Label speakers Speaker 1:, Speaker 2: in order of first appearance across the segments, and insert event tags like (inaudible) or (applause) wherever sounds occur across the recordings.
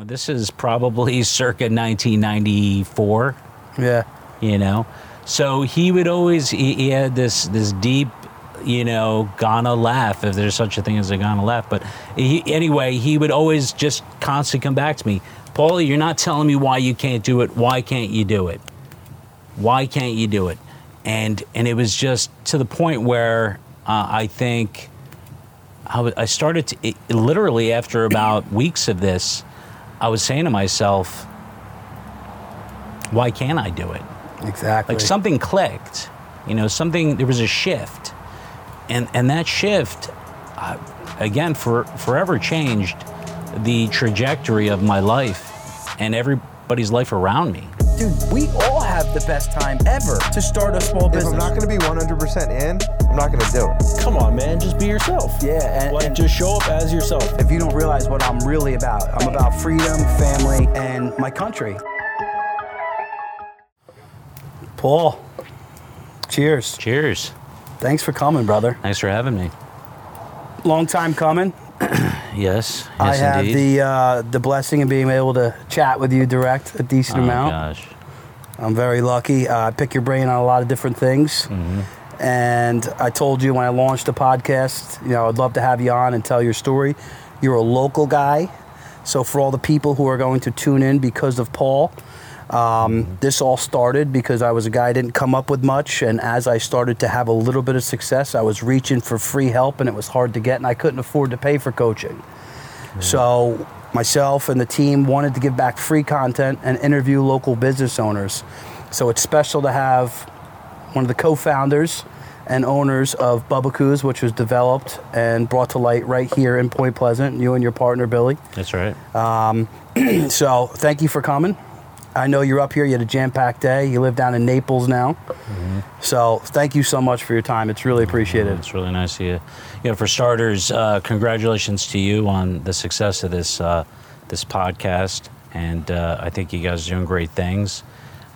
Speaker 1: This is probably circa 1994.
Speaker 2: Yeah.
Speaker 1: you know so he would always he, he had this this deep you know ghana laugh if there's such a thing as a ghana laugh but he, anyway he would always just constantly come back to me paulie you're not telling me why you can't do it why can't you do it why can't you do it and and it was just to the point where uh, i think I w- I started to it, literally after about weeks of this i was saying to myself why can't i do it?
Speaker 2: Exactly.
Speaker 1: like something clicked you know something there was a shift. And and that shift uh, again for forever changed the trajectory of my life and everybody's life around me.
Speaker 2: Dude, we all have the best time ever to start a small business. If.
Speaker 3: I'm not going to be 100% in, I'm not going to do it.
Speaker 4: Come on, man, just be yourself.
Speaker 2: Yeah, and-
Speaker 4: like
Speaker 2: and-
Speaker 4: just show up as yourself.
Speaker 2: if you don't realize what I'm really about, I'm about freedom, family, and my country. Paul, cheers.
Speaker 1: cheers
Speaker 2: Thanks for coming, brother.
Speaker 1: thanks for having me
Speaker 2: Long time coming. (clears throat)
Speaker 1: yes yes
Speaker 2: I have
Speaker 1: indeed
Speaker 2: the uh, the blessing of being able to chat with you direct a decent amount.
Speaker 1: oh
Speaker 2: amount.
Speaker 1: gosh
Speaker 2: I'm very lucky. Uh, I pick your brain on a lot of different things.
Speaker 1: Mm-hmm.
Speaker 2: And I told you when I launched the podcast, you know, I'd love to have you on and tell your story. You're a local guy. So, for all the people who are going to tune in because of Paul, um, this all started because I was a guy who didn't come up with much. And as I started to have a little bit of success, I was reaching for free help and it was hard to get, and I couldn't afford to pay for coaching. So myself and the team wanted to give back free content and interview local business owners. So it's special to have one of the co-founders and owners of Bubbakoo's, which was developed and brought to light right here in Point Pleasant. You and your partner Billy.
Speaker 1: that's right um, (clears throat)
Speaker 2: So thank you for coming. I know you're up here. You had a jam-packed day. You live down in Naples now. So thank you so much for your time. It's really appreciated.
Speaker 1: It's really nice of you. You know, for starters, uh, congratulations to you on the success of this uh, this podcast, and uh, I think you guys are doing great things.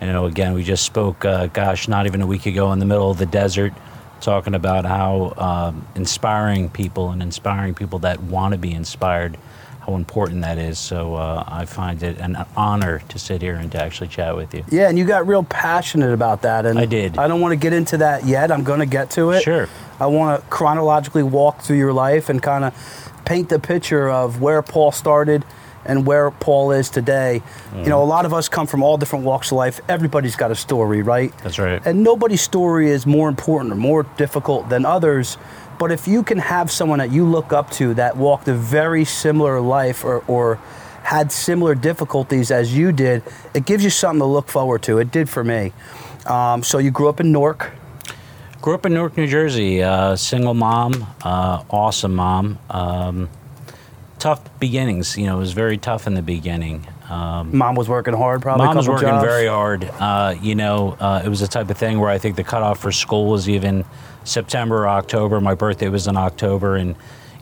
Speaker 1: I know, again, we just spoke, uh, gosh, not even a week ago, in the middle of the desert, talking about how um, inspiring people and inspiring people that want to be inspired, how important that is. So uh, I find it an honor to sit here and to actually chat with you.
Speaker 2: Yeah, and you got real passionate about that. And
Speaker 1: I did.
Speaker 2: I don't want to get into that yet. I'm going to get to it.
Speaker 1: Sure.
Speaker 2: I want to chronologically walk through your life and kind of paint the picture of where Paul started and where Paul is today. You know, a lot of us come from all different walks of life. Everybody's got a story, right?
Speaker 1: That's right.
Speaker 2: And nobody's story is more important or more difficult than others. But if you can have someone that you look up to that walked a very similar life or, or had similar difficulties as you did, it gives you something to look forward to. It did for me. Um, so you grew up in Newark.
Speaker 1: Grew up in Newark, New Jersey. Uh, single mom, uh, awesome mom. Um, tough beginnings. You know, it was very tough in the beginning. Um,
Speaker 2: Mom was working hard, probably.
Speaker 1: mom was working
Speaker 2: jobs.
Speaker 1: very hard. Uh, you know, uh, it was the type of thing where I think the cutoff for school was even September or October. My birthday was in October, and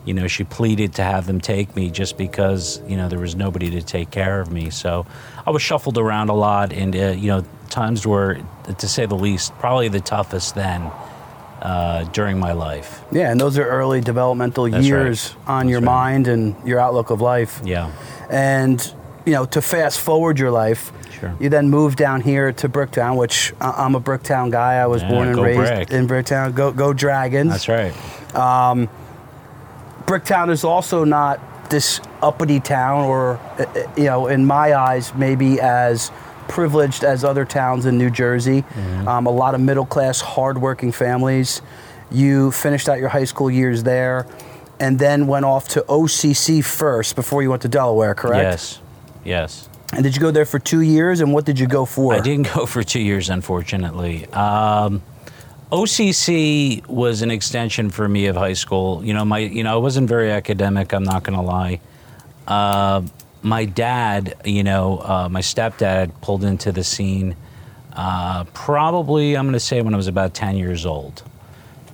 Speaker 1: you know, she pleaded to have them take me just because you know there was nobody to take care of me. So I was shuffled around a lot, and uh, you know, times were, to say the least, probably the toughest then uh, during my life.
Speaker 2: Yeah, and those are early developmental
Speaker 1: That's
Speaker 2: years
Speaker 1: right.
Speaker 2: on
Speaker 1: That's
Speaker 2: your
Speaker 1: right.
Speaker 2: mind and your outlook of life.
Speaker 1: Yeah.
Speaker 2: And you know, to fast forward your life,
Speaker 1: Sure.
Speaker 2: you then moved down here to Bricktown, which I'm a Bricktown guy. I was
Speaker 1: Yeah,
Speaker 2: born and raised
Speaker 1: Brick.
Speaker 2: in Bricktown. Go, go Dragons!
Speaker 1: That's right.
Speaker 2: Bricktown is also not this uppity town, or uh, uh, you know, in my eyes, maybe as privileged as other towns in New Jersey. Um, a lot of middle class, hardworking families. You finished out your high school years there, and then went off to OCC first before you went to Delaware, correct?
Speaker 1: Yes. Yes.
Speaker 2: And did you go there for two years? And what did you go for?
Speaker 1: I didn't go for two years, unfortunately. Um, OCC was an extension for me of high school. You know, my you know I wasn't very academic. I'm not going to lie. Uh, my dad, you know, uh, my stepdad pulled into the scene. Uh, probably, I'm going to say when I was about 10 years old,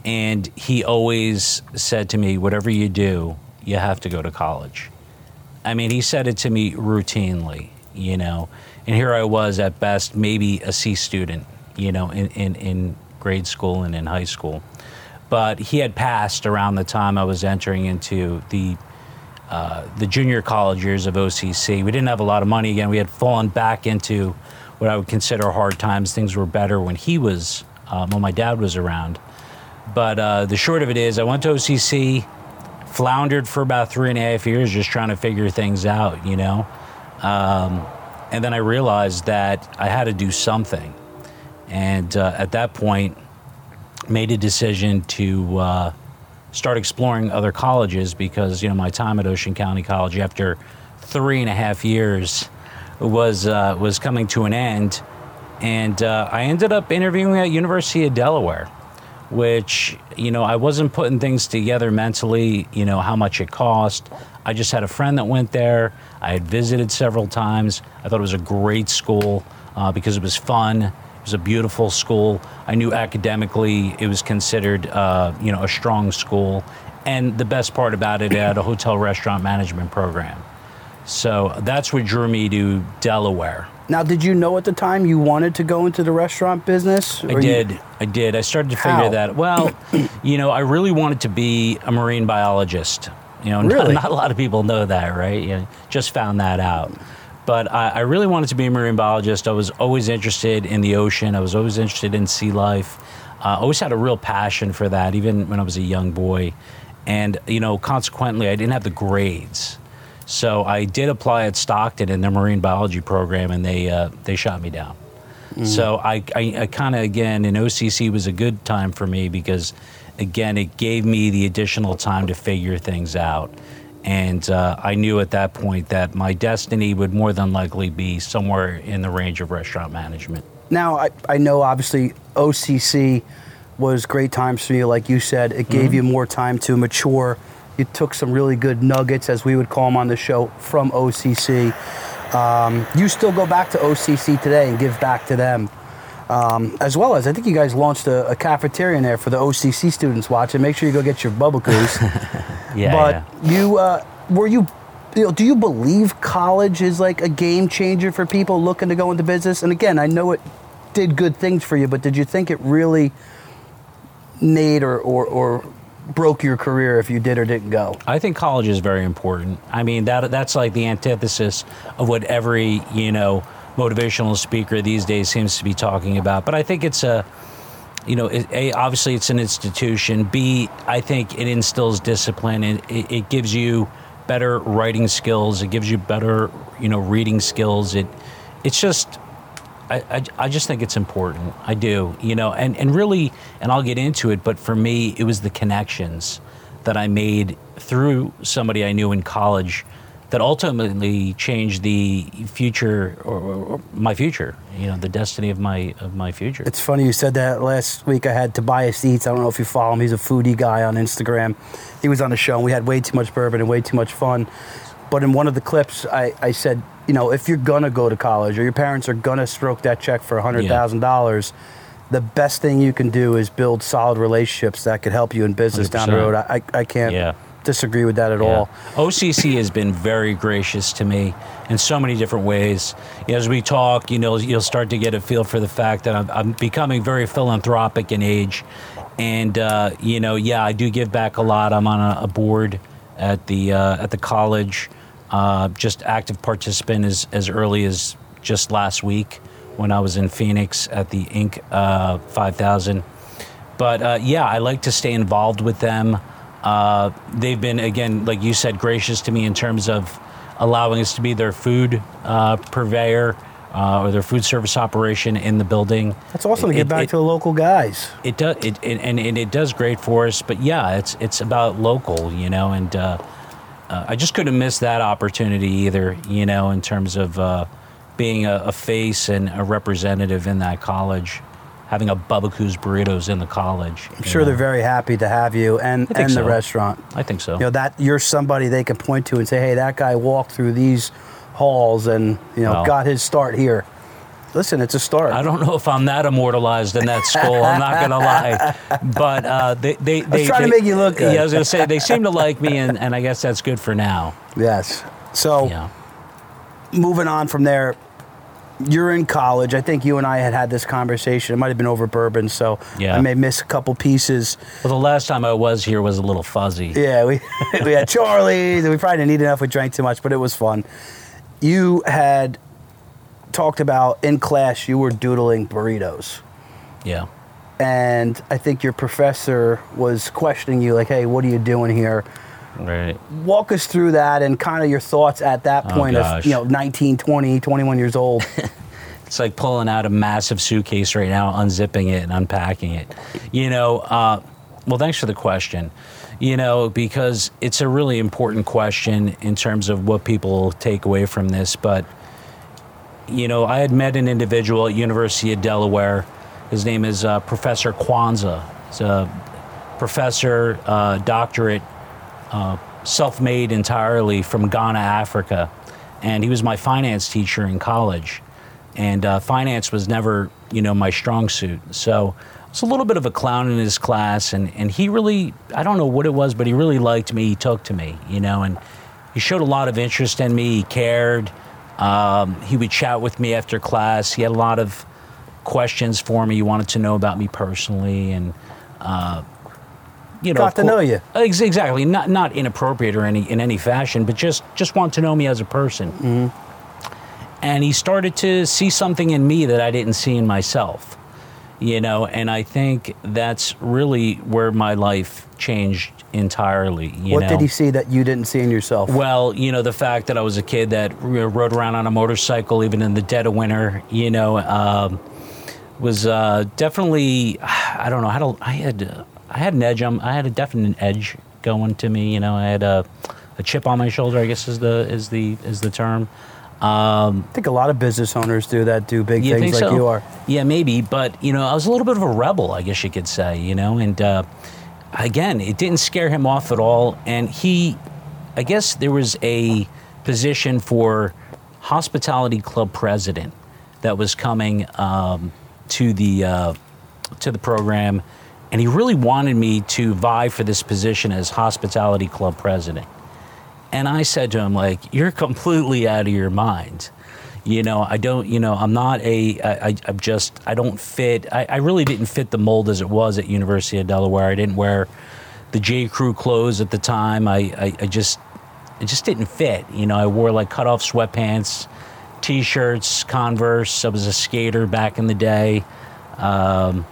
Speaker 1: and he always said to me, "Whatever you do, you have to go to college." I mean, he said it to me routinely, you know. And here I was at best, maybe a C student, you know, in, in, in grade school and in high school. But he had passed around the time I was entering into the uh, the junior college years of OCC. We didn't have a lot of money again. We had fallen back into what I would consider hard times. Things were better when he was, um, when my dad was around. But uh, the short of it is, I went to OCC, floundered for about three and a half years, just trying to figure things out, you know. Um, and then I realized that I had to do something. And uh, at that point, made a decision to uh, start exploring other colleges because you know my time at Ocean County College after three and a half years was uh, was coming to an end, and uh, I ended up interviewing at University of Delaware, which you know I wasn't putting things together mentally. You know how much it cost. I just had a friend that went there. I had visited several times. I thought it was a great school uh, because it was fun. It was a beautiful school. I knew academically it was considered, uh, you know, a strong school. And the best part about it, it had a hotel restaurant management program. So that's what drew me to Delaware.
Speaker 2: Now, did you know at the time you wanted to go into the restaurant business?
Speaker 1: I
Speaker 2: Or you-
Speaker 1: did. I did. I started to figure
Speaker 2: How?
Speaker 1: that. Well, (coughs) you know, I really wanted to be a marine biologist. You know, (laughs)
Speaker 2: Really?
Speaker 1: not, not a lot of people know that, right? You know, just found that out. But I, I really wanted to be a marine biologist. I was always interested in the ocean. I was always interested in sea life. Uh, I always had a real passion for that, even when I was a young boy. And you know, consequently, I didn't have the grades. So I did apply at Stockton in their marine biology program, and they uh, they shot me down. So I, I, I kind of again in OCC was a good time for me because again it gave me the additional time to figure things out, and uh, I knew at that point that my destiny would more than likely be somewhere in the range of restaurant management.
Speaker 2: Now, I, I know obviously OCC was great times for you. Like you said, it gave you more time to mature. You took some really good nuggets, as we would call them on the show, from OCC. Um, you still go back to OCC today and give back to them. Um, as well as, I think you guys launched a, a cafeteria in there for the OCC students watching. Make sure you go get your Bubbakoo's. (laughs)
Speaker 1: Yeah,
Speaker 2: but
Speaker 1: yeah.
Speaker 2: you uh, were you, you know, do you believe college is like a game changer for people looking to go into business? And again, I know it did good things for you, but did you think it really made or, or, or broke your career if you did or didn't go?
Speaker 1: I think college is very important. I mean that that's like the antithesis of what every you know motivational speaker these days seems to be talking about. But I think it's a you know, it, a obviously it's an institution. B, I think it instills discipline and it, it gives you better writing skills. It gives you better you know reading skills. It it's just I, I, just think it's important. I do, you know, and, and really, and I'll get into it, but for me, it was the connections that I made through somebody I knew in college that ultimately changed the future or, or, or my future, you know, the destiny of my of my future.
Speaker 2: It's funny you said that last week. I had Tobias Eats. I don't know if you follow him. He's a foodie guy on Instagram. He was on the show and we had way too much bourbon and way too much fun. But in one of the clips, I, I said, you know, if you're gonna go to college or your parents are gonna stroke that check for hundred thousand dollars, the best thing you can do is build solid relationships that could help you in business down the road. I, I can't
Speaker 1: Yeah.
Speaker 2: disagree with that at
Speaker 1: Yeah.
Speaker 2: all.
Speaker 1: OCC (clears throat) has been very gracious to me in so many different ways. As we talk, you know, you'll start to get a feel for the fact that I'm, I'm becoming very philanthropic in age. And, uh, you know, yeah, I do give back a lot. I'm on a, a board at the, uh, at the college, uh, just active participant as, as early as just last week when I was in Phoenix at the Inc. Uh, 5000. But uh, yeah, I like to stay involved with them. Uh, they've been, again, like you said, gracious to me in terms of allowing us to be their food uh, purveyor uh, or their food service operation in the building.
Speaker 2: That's awesome to
Speaker 1: It-
Speaker 2: get back
Speaker 1: it-
Speaker 2: to the local guys.
Speaker 1: it does, it, it, and, and it does great for us. But yeah, it's it's about local, you know, and uh, uh, I just couldn't miss that opportunity either, you know, in terms of uh, being a, a face and a representative in that college, having a Bubbakoo's burritos in the college.
Speaker 2: I'm sure they're very happy to have you and, and the restaurant.
Speaker 1: I think so.
Speaker 2: you know that you're somebody they can point to and say, "Hey, that guy walked through these halls and you know
Speaker 1: Well.
Speaker 2: got his start here." Listen, it's a start.
Speaker 1: I don't know if I'm that immortalized in that school. I'm not gonna lie, but uh, they they they
Speaker 2: trying to make you look good.
Speaker 1: Yeah, I was gonna say they seem to like me, and, and I guess that's good for now.
Speaker 2: Yes. So
Speaker 1: Yeah.
Speaker 2: moving on from there, you're in college. I think you and I had had this conversation. It might have been over bourbon, so
Speaker 1: Yeah.
Speaker 2: I may miss a couple pieces.
Speaker 1: Well, the last time I was here was a little fuzzy.
Speaker 2: Yeah, we (laughs) we had Charlie's. and We probably didn't eat enough. We drank too much, but it was fun. You had talked about in class you were doodling burritos,
Speaker 1: Yeah.
Speaker 2: and I think your professor was questioning you, like, "Hey, what are you doing here?"
Speaker 1: Right.
Speaker 2: Walk us through that and kind of your thoughts at that
Speaker 1: Oh,
Speaker 2: point of you know 19, 20, 21 years old. (laughs)
Speaker 1: It's like pulling out a massive suitcase right now, unzipping it and unpacking it. You know, uh, well, thanks for the question. You know, because it's a really important question in terms of what people take away from this. But, you know, I had met an individual at University of Delaware. His name is uh, Professor Kwanzaa. He's a professor, uh, doctorate self-made entirely from Ghana, Africa, and he was my finance teacher in college. And uh, finance was never, you know, my strong suit. So I was a little bit of a clown in his class, and and he really, I don't know what it was, but he really liked me. He took to me, you know, and he showed a lot of interest in me. He cared. Um, he would chat with me after class. He had a lot of questions for me. He wanted to know about me personally, and uh, you know,
Speaker 2: Got to know you.
Speaker 1: Ex- Exactly, not not inappropriate or any in any fashion, but just just want to know me as a person.
Speaker 2: Mm-hmm.
Speaker 1: And he started to see something in me that I didn't see in myself, you know. And I think that's really where my life changed entirely. You
Speaker 2: what
Speaker 1: know?
Speaker 2: did he see that you didn't see in yourself?
Speaker 1: Well, you know, the fact that I was a kid that rode around on a motorcycle even in the dead of winter, you know, um, was uh, definitely, (sighs) I don't know, I, had a, I had uh, I had an edge I had a definite edge going to me, you know, I had a, a chip on my shoulder, I guess is the is the is the term. Um,
Speaker 2: I think a lot of business owners do that, do big things like
Speaker 1: so?
Speaker 2: you are.
Speaker 1: Yeah, maybe. But you know, I was a little bit of a rebel, I guess you could say. You know, and uh, again, it didn't scare him off at all. And he, I guess, there was a position for hospitality club president that was coming um, to the uh, to the program, and he really wanted me to vie for this position as hospitality club president. And I said to him, like, you're completely out of your mind. You know, I don't, you know, I'm not a, I'm just, I don't fit, I, I really didn't fit the mold as it was at University of Delaware. I didn't wear the J. Crew clothes at the time. I, I, I just, it just didn't fit. You know, I wore like cut off sweatpants, t shirts, Converse. I was a skater back in the day. Um,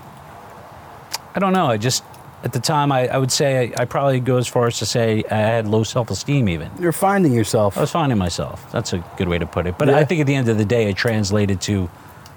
Speaker 1: I don't know. I just, at the time, I, I would say I, I probably go as far as to say I had low self esteem even.
Speaker 2: You're finding yourself.
Speaker 1: I was finding myself. That's a good way to put it. But
Speaker 2: Yeah.
Speaker 1: I think at the end of the day, it translated to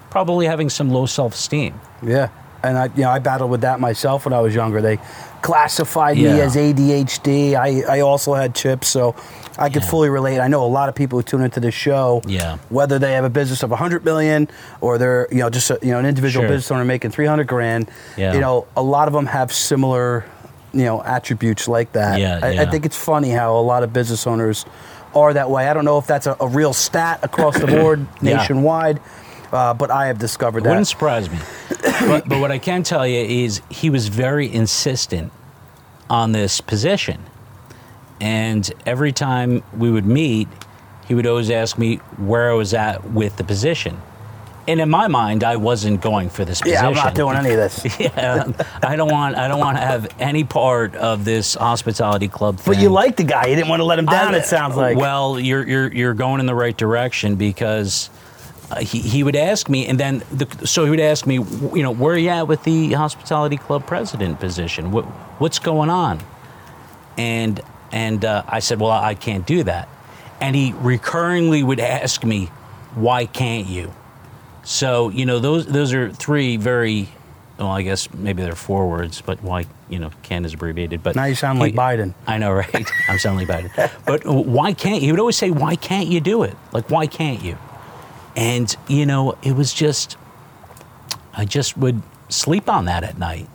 Speaker 1: probably having some low self esteem.
Speaker 2: Yeah, and I, you know, I battled with that myself when I was younger. They classified me as ADHD. I, I also had chips, so I could
Speaker 1: Yeah.
Speaker 2: fully relate. I know a lot of people who tune into this show.
Speaker 1: Yeah.
Speaker 2: Whether they have a business of 100 million or they're you know just a, you know an individual
Speaker 1: Sure.
Speaker 2: business owner making 300 grand.
Speaker 1: Yeah.
Speaker 2: You know, a lot of them have similar you know attributes like that.
Speaker 1: Yeah,
Speaker 2: I, I think it's funny how a lot of business owners are that way. I don't know if that's a, a real stat across the board (coughs)
Speaker 1: Yeah.
Speaker 2: nationwide. Uh, but I have discovered
Speaker 1: It
Speaker 2: that.
Speaker 1: wouldn't surprise me. (coughs) but, but what I can tell you is he was very insistent on this position. And every time we would meet, he would always ask me where I was at with the position. And in my mind, I wasn't going for this position.
Speaker 2: yeah, I'm not doing any of this. (laughs)
Speaker 1: Yeah, I don't want. I don't want to have any part of this hospitality club thing.
Speaker 2: But you like the guy. You didn't want to let him down.
Speaker 1: I-
Speaker 2: it sounds like.
Speaker 1: Well, you're you're you're going in the right direction because uh, he he would ask me, and then the, so he would ask me, you know, where are you at with the hospitality club president position? What what's going on? And and uh, I said, well, I can't do that. And he recurringly would ask me, why can't you? So you know, those those are three very. Well, I guess maybe they're four words, but why you know can is abbreviated. But
Speaker 2: Now you sound like
Speaker 1: he-
Speaker 2: Biden.
Speaker 1: I know, right? (laughs) I'm sounding like Biden. But why can't he would always say, "Why can't you do it? Like, why can't you?" And you know, it was just, I just would sleep on that at night,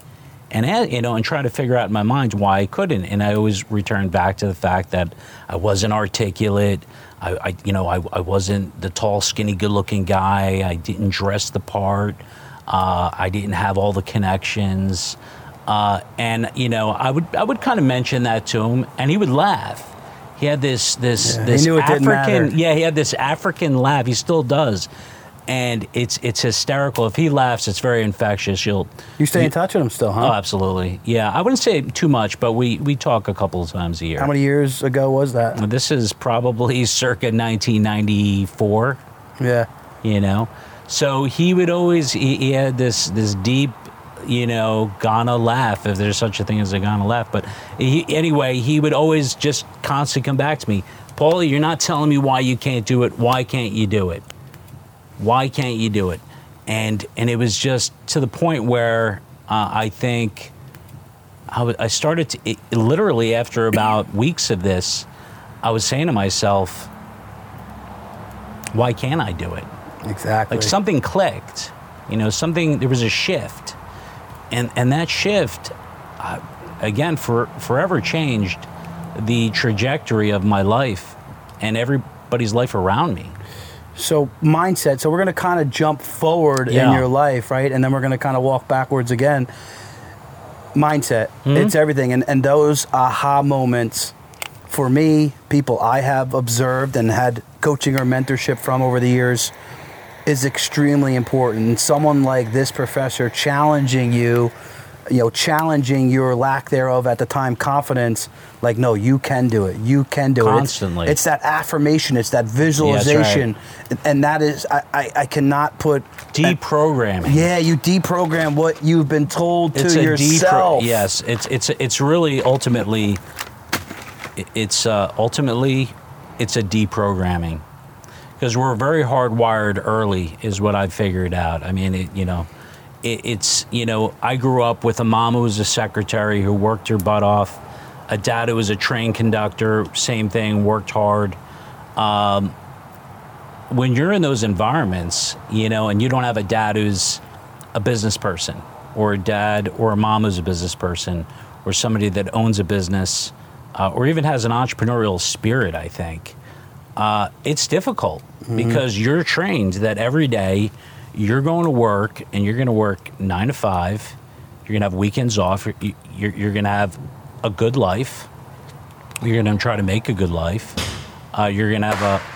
Speaker 1: and you know, and try to figure out in my mind why I couldn't. And I always returned back to the fact that I wasn't articulate. I, I you know, I, I wasn't the tall, skinny, good-looking guy. I didn't dress the part. Uh, I didn't have all the connections. Uh, and you know, I would I would kind of mention that to him, and he would laugh. He had this this
Speaker 2: Yeah,
Speaker 1: this
Speaker 2: knew it didn't
Speaker 1: African yeah he had this African laugh. He still does. And it's it's hysterical. If he laughs, it's very infectious. You'll
Speaker 2: You stay in touch with him still, huh?
Speaker 1: Oh, absolutely. Yeah, I wouldn't say too much, but we we talk a couple of times a year.
Speaker 2: How many years ago was that?
Speaker 1: This is probably (laughs) circa 1994.
Speaker 2: Yeah.
Speaker 1: You know, so he would always he, he had this this deep, you know, Ghana laugh if there's such a thing as a Ghana laugh. But he, anyway, he would always just constantly come back to me, Paulie, you're not telling me why you can't do it. Why can't you do it? Why can't you do it? And and it was just to the point where uh, I think I I started to it, literally after about (clears throat) weeks of this, I was saying to myself, why can't I do it?
Speaker 2: Exactly.
Speaker 1: Like something clicked, you know, something there was a shift, and and that shift, uh, again, for forever changed the trajectory of my life and everybody's life around me.
Speaker 2: So mindset. So we're going to kind of jump forward in your life, right? And then we're going to kind of walk backwards again. Mindset.
Speaker 1: Hmm?
Speaker 2: It's everything. And and those aha moments for me, people I have observed and had coaching or mentorship from over the years is extremely important. Someone like this professor challenging you, you know, challenging your lack thereof at the time confidence, like, no, you can do it. You can do it. It's-
Speaker 1: Constantly.
Speaker 2: It's, that affirmation, it's that visualization. And- And that is, I, I, I cannot put.
Speaker 1: Deprogramming.
Speaker 2: Yeah, you deprogram what you've been told
Speaker 1: it's
Speaker 2: to
Speaker 1: a depro-
Speaker 2: yourself.
Speaker 1: yes, it's it's it's really ultimately it's uh, ultimately it's a deprogramming because we're very hardwired early is what I've figured out. I mean, it, you know, it, it's you know I grew up with a mom who was a secretary who worked her butt off, a dad who was a train conductor, same thing, worked hard. Um, when you're in those environments, you know, and you don't have a dad who's a business person, or a dad or a mom who's a business person, or somebody that owns a business, uh, or even has an entrepreneurial spirit, I think, uh, it's difficult because you're trained that every day you're going to work and you're going to work nine to five. You're going to have weekends off. You're, you're, you're going to have a good life. You're going to try to make a good life. Uh, you're going to have a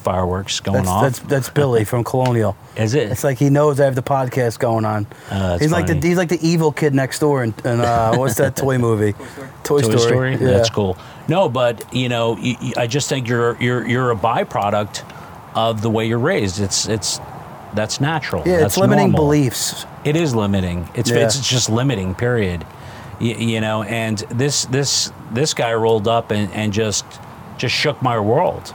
Speaker 1: fireworks going
Speaker 2: That's,
Speaker 1: off.
Speaker 2: that's that's Billy from Colonial.
Speaker 1: Is it?
Speaker 2: It's like he knows I have the podcast going on.
Speaker 1: That's
Speaker 2: he's like the he's like the evil kid next door And, in uh, (laughs) what's that toy movie? Toy Story.
Speaker 1: Toy Story.
Speaker 2: Yeah.
Speaker 1: That's cool. No, but you know, you, you- I just think you're you're you're a byproduct of the way you're raised. It's it's that's natural.
Speaker 2: Yeah,
Speaker 1: that's
Speaker 2: it's limiting
Speaker 1: normal.
Speaker 2: beliefs.
Speaker 1: It is limiting. It's
Speaker 2: Yeah.
Speaker 1: it's just limiting. Period. You, you know, and this this this guy rolled up and, and just just shook my world.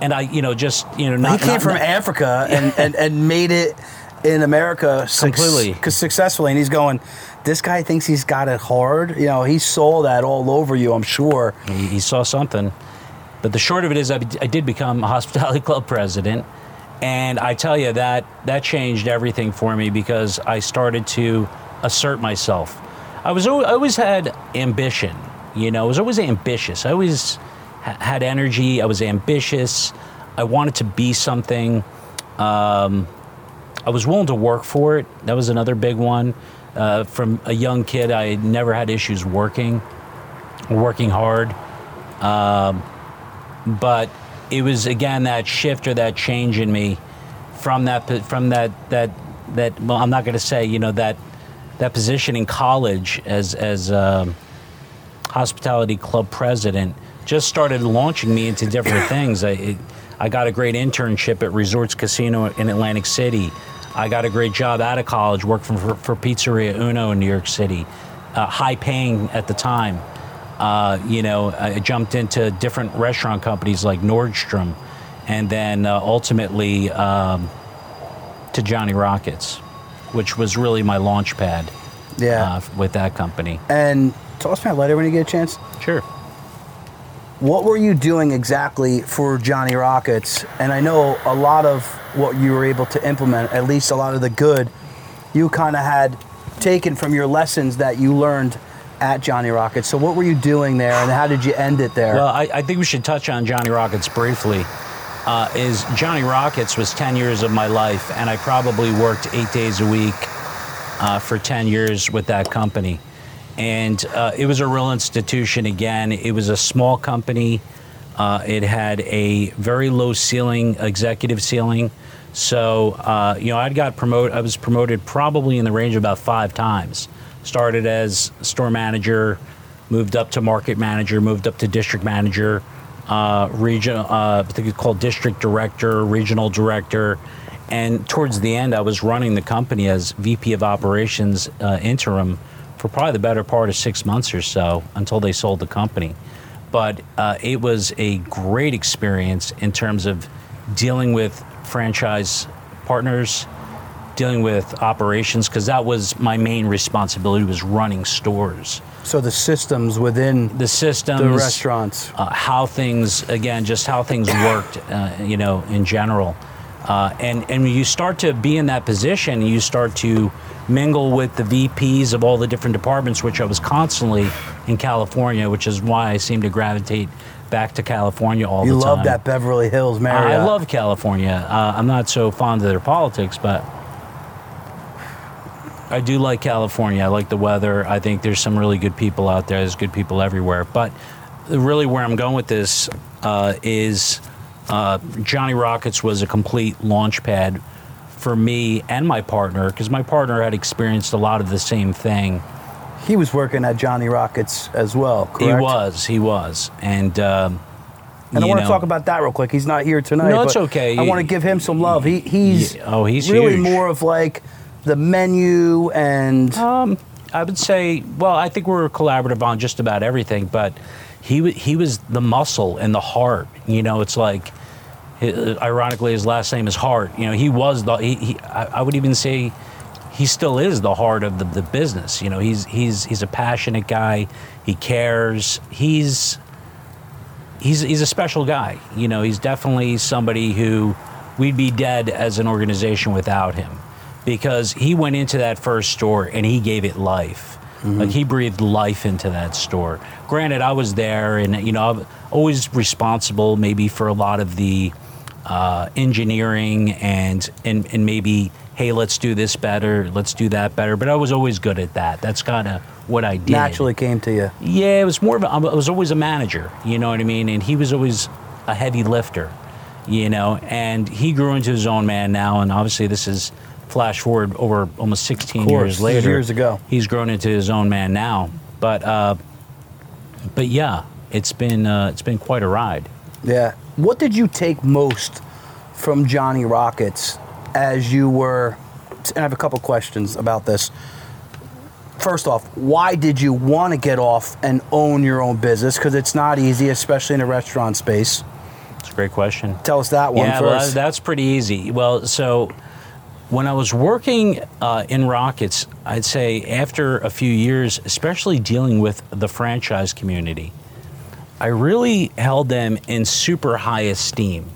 Speaker 1: And I, you know, just you know, not,
Speaker 2: he came
Speaker 1: not-
Speaker 2: from
Speaker 1: not-
Speaker 2: Africa (laughs) and, and, and made it in America
Speaker 1: Completely.
Speaker 2: successfully. And he's going, this guy thinks he's got it hard. You know, he saw that all over you, I'm sure.
Speaker 1: He, he saw something. But the short of it is, I, I did become a hospitality (laughs) club president, and I tell you that that changed everything for me because I started to assert myself. I was I always had ambition, you know. I was always ambitious. I always ha- had energy. I was ambitious. I wanted to be something. Um, I was willing to work for it. That was another big one. Uh, from a young kid, I never had issues working, working hard but it was again that shift or that change in me from that from that that that well I'm not going to say you know that that position in college as as um, hospitality club president just started launching me into different (coughs) things. I it, I got a great internship at Resorts Casino in Atlantic City. I got a great job out of college working for, for Pizzeria Uno in New York City, uh, high paying at the time. Uh, you know, I jumped into different restaurant companies like Nordstrom, and then uh, ultimately um, to Johnny Rockets, which was really my launch pad
Speaker 2: Yeah.
Speaker 1: uh, with that company.
Speaker 2: and toss me a letter when you get a chance.
Speaker 1: Sure.
Speaker 2: What were you doing exactly for Johnny Rockets? And I know a lot of what you were able to implement, at least a lot of the good, you kind of had taken from your lessons that you learned at Johnny Rockets. So what were you doing there, and how did you end it there?
Speaker 1: Well, I, I think we should touch on Johnny Rockets briefly. Uh, is Johnny Rockets was 10 years of my life, and I probably worked eight days a week uh, for 10 years with that company. And uh, it was a real institution again. It was a small company Uh, it had a very low ceiling, executive ceiling. So uh, you know, I got promoted. I was promoted probably in the range of about five times. Started as store manager, moved up to market manager, moved up to district manager, uh, regional. Uh, I think it's called district director, regional director, and towards the end, I was running the company as VP of operations uh, interim for probably the better part of six months or so until they sold the company. But uh, it was a great experience in terms of dealing with franchise partners, dealing with operations, because that was my main responsibility was running stores.
Speaker 2: So the systems within
Speaker 1: The systems,
Speaker 2: the restaurants.
Speaker 1: uh, how things again, just how things worked, uh, you know, in general. Uh, and and when you start to be in that position, you start to mingle with the VPs of all the different departments, which I was constantly in California, which is why I seem to gravitate back to California all
Speaker 2: You
Speaker 1: the time.
Speaker 2: You love that Beverly Hills Marriott.
Speaker 1: I love California. Uh, I'm not so fond of their politics, but I do like California. I like the weather. I think there's some really good people out there. There's good people everywhere. But really, where I'm going with this uh, is uh, Johnny Rockets was a complete launch pad for me and my partner because my partner had experienced a lot of the same thing.
Speaker 2: He was working at Johnny Rockets as well, correct?
Speaker 1: He was, he was, and. Um,
Speaker 2: And I want to talk about that real quick. He's not here tonight.
Speaker 1: No, it's
Speaker 2: but
Speaker 1: okay.
Speaker 2: I want to give him some love. He he's
Speaker 1: Yeah, oh, he's
Speaker 2: really
Speaker 1: huge.
Speaker 2: more of like the menu and
Speaker 1: Um, I would say, well, I think we were collaborative on just about everything, but he he was the muscle and the heart. You know, it's like, ironically, his last name is Hart. You know, he was the. He, he, I would even say, he still is the heart of the, the business. You know, he's he's he's a passionate guy. He cares. He's he's he's a special guy. You know, he's definitely somebody who we'd be dead as an organization without him because he went into that first store and he gave it life. Like he breathed life into that store. Granted, I was there, and you know, I'm always responsible maybe for a lot of the uh, engineering and, and and maybe hey, let's do this better, let's do that better. But I was always good at that. That's kind of what I did.
Speaker 2: naturally came to you.
Speaker 1: Yeah, it was more of a, I was always a manager, you know what I mean? And he was always a heavy lifter, you know, and he grew into his own man now. And obviously, this is flash forward over almost 16
Speaker 2: course,
Speaker 1: years later.
Speaker 2: years ago.
Speaker 1: He's grown into his own man now. But, uh, but yeah, it's been, uh, it's been quite a ride.
Speaker 2: Yeah. What did you take most from Johnny Rockets as you were? And I have a couple questions about this. First off, why did you want to get off and own your own business? Because it's not easy, especially in a restaurant space.
Speaker 1: It's a great question.
Speaker 2: Tell us that one
Speaker 1: yeah, well, that's pretty easy. Well, so when I was working uh, in Rockets, I'd say after a few years, especially dealing with the franchise community, I really held them in super high esteem.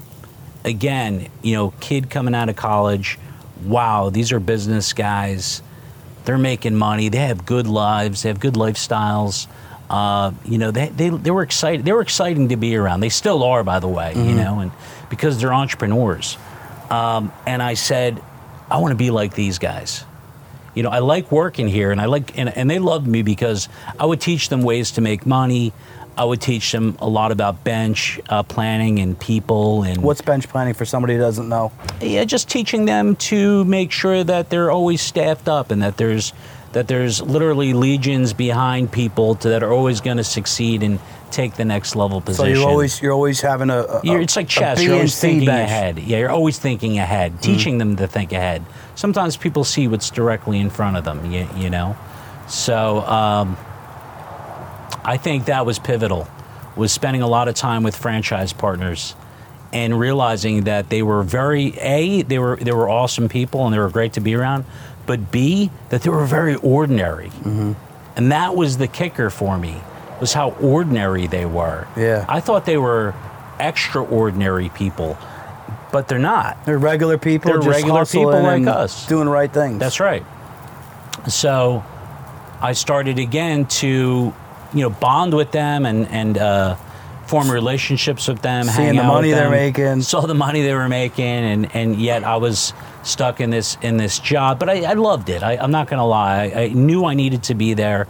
Speaker 1: Again, you know, kid coming out of college, wow, these are business guys. They're making money. They have good lives. They have good lifestyles. Uh, you know, they, they, they were excited. They were exciting to be around. They still are, by the way. You know, and because they're entrepreneurs. Um, and I said, I want to be like these guys. You know, I like working here, and I like, and, and they loved me because I would teach them ways to make money. I would teach them a lot about bench uh, planning and people and
Speaker 2: What's bench planning for somebody who doesn't know?
Speaker 1: yeah, just teaching them to make sure that they're always staffed up and that there's that there's literally legions behind people to, that are always going to succeed and take the next level position.
Speaker 2: So you're always you're always having a, a
Speaker 1: it's like chess. You're always thinking ahead. Yeah, you're always thinking ahead, teaching them to think ahead. Sometimes people see what's directly in front of them. You, you know, so um, I think that was pivotal. Was spending a lot of time with franchise partners and realizing that they were very a they were they were awesome people and they were great to be around, but b that they were very ordinary,
Speaker 2: Mm-hmm.
Speaker 1: and that was the kicker for me was how ordinary they were.
Speaker 2: Yeah.
Speaker 1: I thought they were extraordinary people, but they're not.
Speaker 2: They're regular people.
Speaker 1: They're
Speaker 2: just
Speaker 1: regular people like us.
Speaker 2: doing the right things.
Speaker 1: That's right. So I started again to, you know, bond with them and and uh, form relationships with them.
Speaker 2: Seeing the money they're making.
Speaker 1: Saw the money they were making, and and yet I was stuck in this in this job. But I, I loved it. I, I'm not going to lie. I, I knew I needed to be there.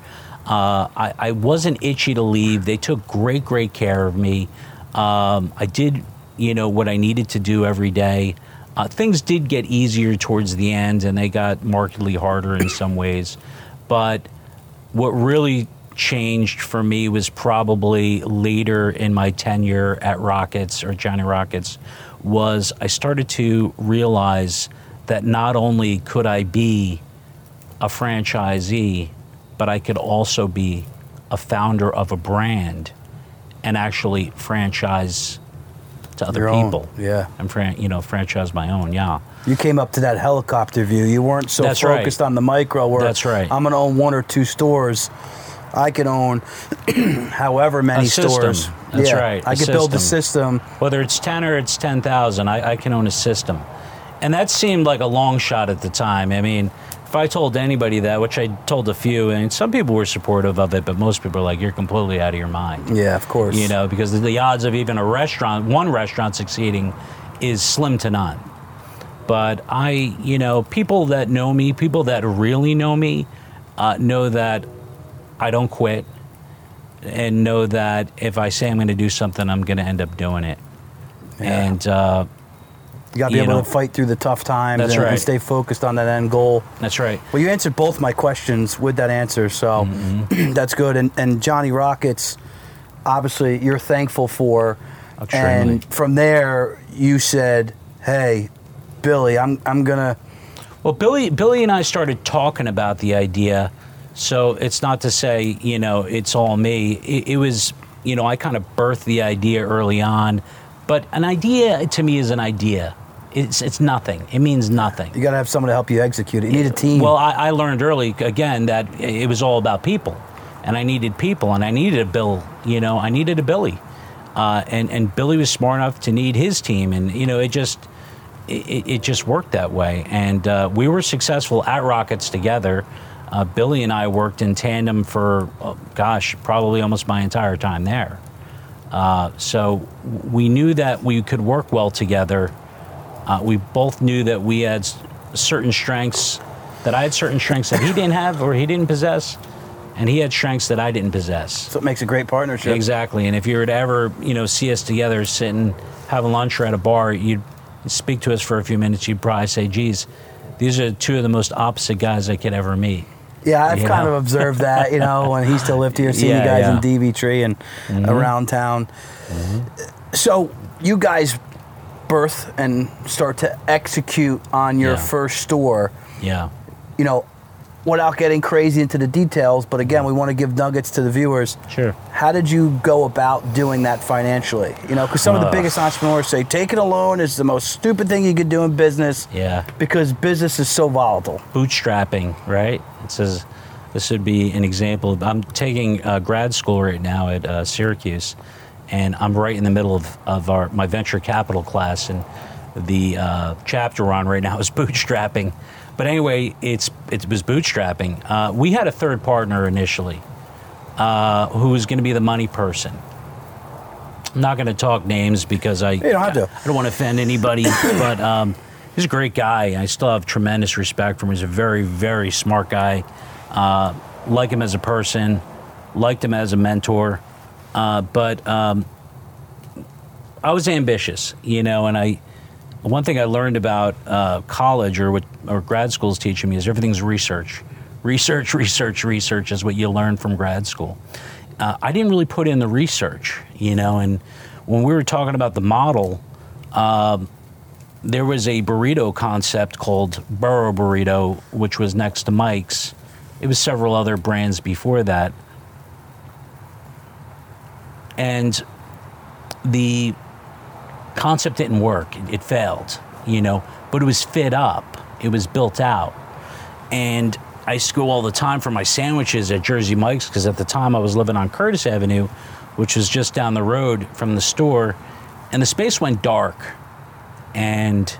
Speaker 1: Uh, I, I wasn't itchy to leave. They took great, great care of me. Um, I did, you know, what I needed to do every day. Uh, things did get easier towards the end, and they got markedly harder in some ways. But what really changed for me was probably later in my tenure at Rockets or Johnny Rockets was I started to realize that not only could I be a franchisee, but I could also be a founder of a brand and actually franchise to other
Speaker 2: Your own,
Speaker 1: people.
Speaker 2: yeah.
Speaker 1: And fran- you know, franchise my own, yeah.
Speaker 2: You came up to that helicopter view. You weren't so
Speaker 1: That's right.
Speaker 2: focused on the micro where
Speaker 1: That's right.
Speaker 2: I'm going to own one or two stores. I can own (clears throat) however many stores.
Speaker 1: That's
Speaker 2: yeah,
Speaker 1: right,
Speaker 2: I could build a
Speaker 1: system.
Speaker 2: system.
Speaker 1: Whether it's 10 or it's 10,000, I, I can own a system. And that seemed like a long shot at the time. I mean, if I told anybody that, which I told a few, and some people were supportive of it, but most people are like, you're completely out of your mind.
Speaker 2: Yeah, of course.
Speaker 1: You know, because the, odds of even a restaurant, one restaurant succeeding is slim to none. But I, you know, people that know me, people that really know me, uh, know that I don't quit and know that if I say I'm going to do something, I'm going to end up doing it.
Speaker 2: Yeah.
Speaker 1: And uh,
Speaker 2: you got to be able
Speaker 1: know.
Speaker 2: to fight through the tough times and, and stay focused on that end goal.
Speaker 1: that's right.
Speaker 2: Well, you answered both my questions with that answer, so
Speaker 1: Mm-hmm. (clears throat)
Speaker 2: that's good. And, and Johnny Rockets, obviously, you're thankful for.
Speaker 1: Extremely.
Speaker 2: And from there, you said, "Hey, Billy, I'm I'm gonna."
Speaker 1: Well, Billy, Billy and I started talking about the idea. So it's not to say, you know, it's all me. It, it was, you know, I kind of birthed the idea early on. But an idea to me is an idea. It's it's nothing. It means nothing.
Speaker 2: You got to have someone to help you execute it. You need a team.
Speaker 1: Well, I, I learned early again that it was all about people, and I needed people, and I needed a Bill. You know, I needed a Billy, uh, and and Billy was smart enough to need his team, and you know, it just it, it just worked that way, and uh, we were successful at Rockets together. Uh, Billy and I worked in tandem for, oh, gosh, probably almost my entire time there. Uh, so we knew that we could work well together. Uh, we both knew that we had certain strengths, that I had certain strengths that he didn't have or he didn't possess, and he had strengths that I didn't possess.
Speaker 2: so it makes a great partnership.
Speaker 1: Exactly. And if you were to ever, you know, see us together sitting, having lunch or at a bar, you'd speak to us for a few minutes. You'd probably say, geez, these are two of the most opposite guys I could ever meet.
Speaker 2: Yeah, I've
Speaker 1: You
Speaker 2: kind
Speaker 1: know?
Speaker 2: of observed that. You know, when he still lived here, seeing
Speaker 1: Yeah,
Speaker 2: you guys
Speaker 1: yeah.
Speaker 2: in DV Tree and around town. So you guys birth and start to execute on your
Speaker 1: Yeah.
Speaker 2: first store.
Speaker 1: Yeah.
Speaker 2: you know, without getting crazy into the details, but again, we want to give nuggets to the viewers.
Speaker 1: Sure.
Speaker 2: How did you go about doing that financially? You know, because some of the biggest entrepreneurs say taking a loan is the most stupid thing you could do in business
Speaker 1: Yeah.
Speaker 2: because business is so volatile.
Speaker 1: bootstrapping, right? It says this would be an example. Of, I'm taking uh, grad school right now at uh, Syracuse, and I'm right in the middle of, of our my venture capital class, and the uh, chapter we're on right now (laughs) is bootstrapping. But anyway, it's it was bootstrapping. Uh, we had a third partner initially, uh, who was going to be the money person. I'm not going to talk names because I
Speaker 2: don't have to.
Speaker 1: I don't want to offend anybody, (coughs) but um, he's a great guy. I still have tremendous respect for him. He's a very, very smart guy. Uh, like him as a person, liked him as a mentor. Uh, but um, I was ambitious, you know, and I. One thing I learned about uh, college or what or grad school is teaching me is everything's research. Research, (laughs) research, research is what you learn from grad school. Uh, I didn't really put in the research, you know, and when we were talking about the model, there was a burrito concept called Burro Burrito, which was next to Mike's. It was several other brands before that. And the concept didn't work. It, it failed, you know, but it was fit up, it was built out. And I used go all the time for my sandwiches at Jersey Mike's because at the time I was living on Curtis Avenue, which was just down the road from the store. And the space went dark and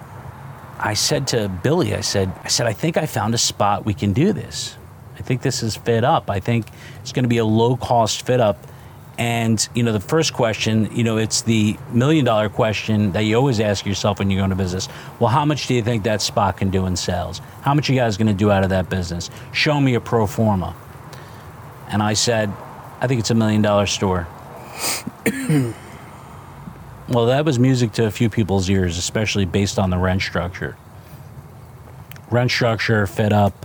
Speaker 1: I said to Billy, I said, I said, I think I found a spot we can do this. I think this is fit up. I think it's going to be a low cost fit up. And you know, the first question, you know, it's the million dollar question that you always ask yourself when you go into business. Well, how much do you think that spot can do in sales? How much you guys going to do out of that business? Show me a pro forma. And I said, I think it's a million dollar store. (coughs) Well, that was music to a few people's ears, especially based on the rent structure. Rent structure, fit up,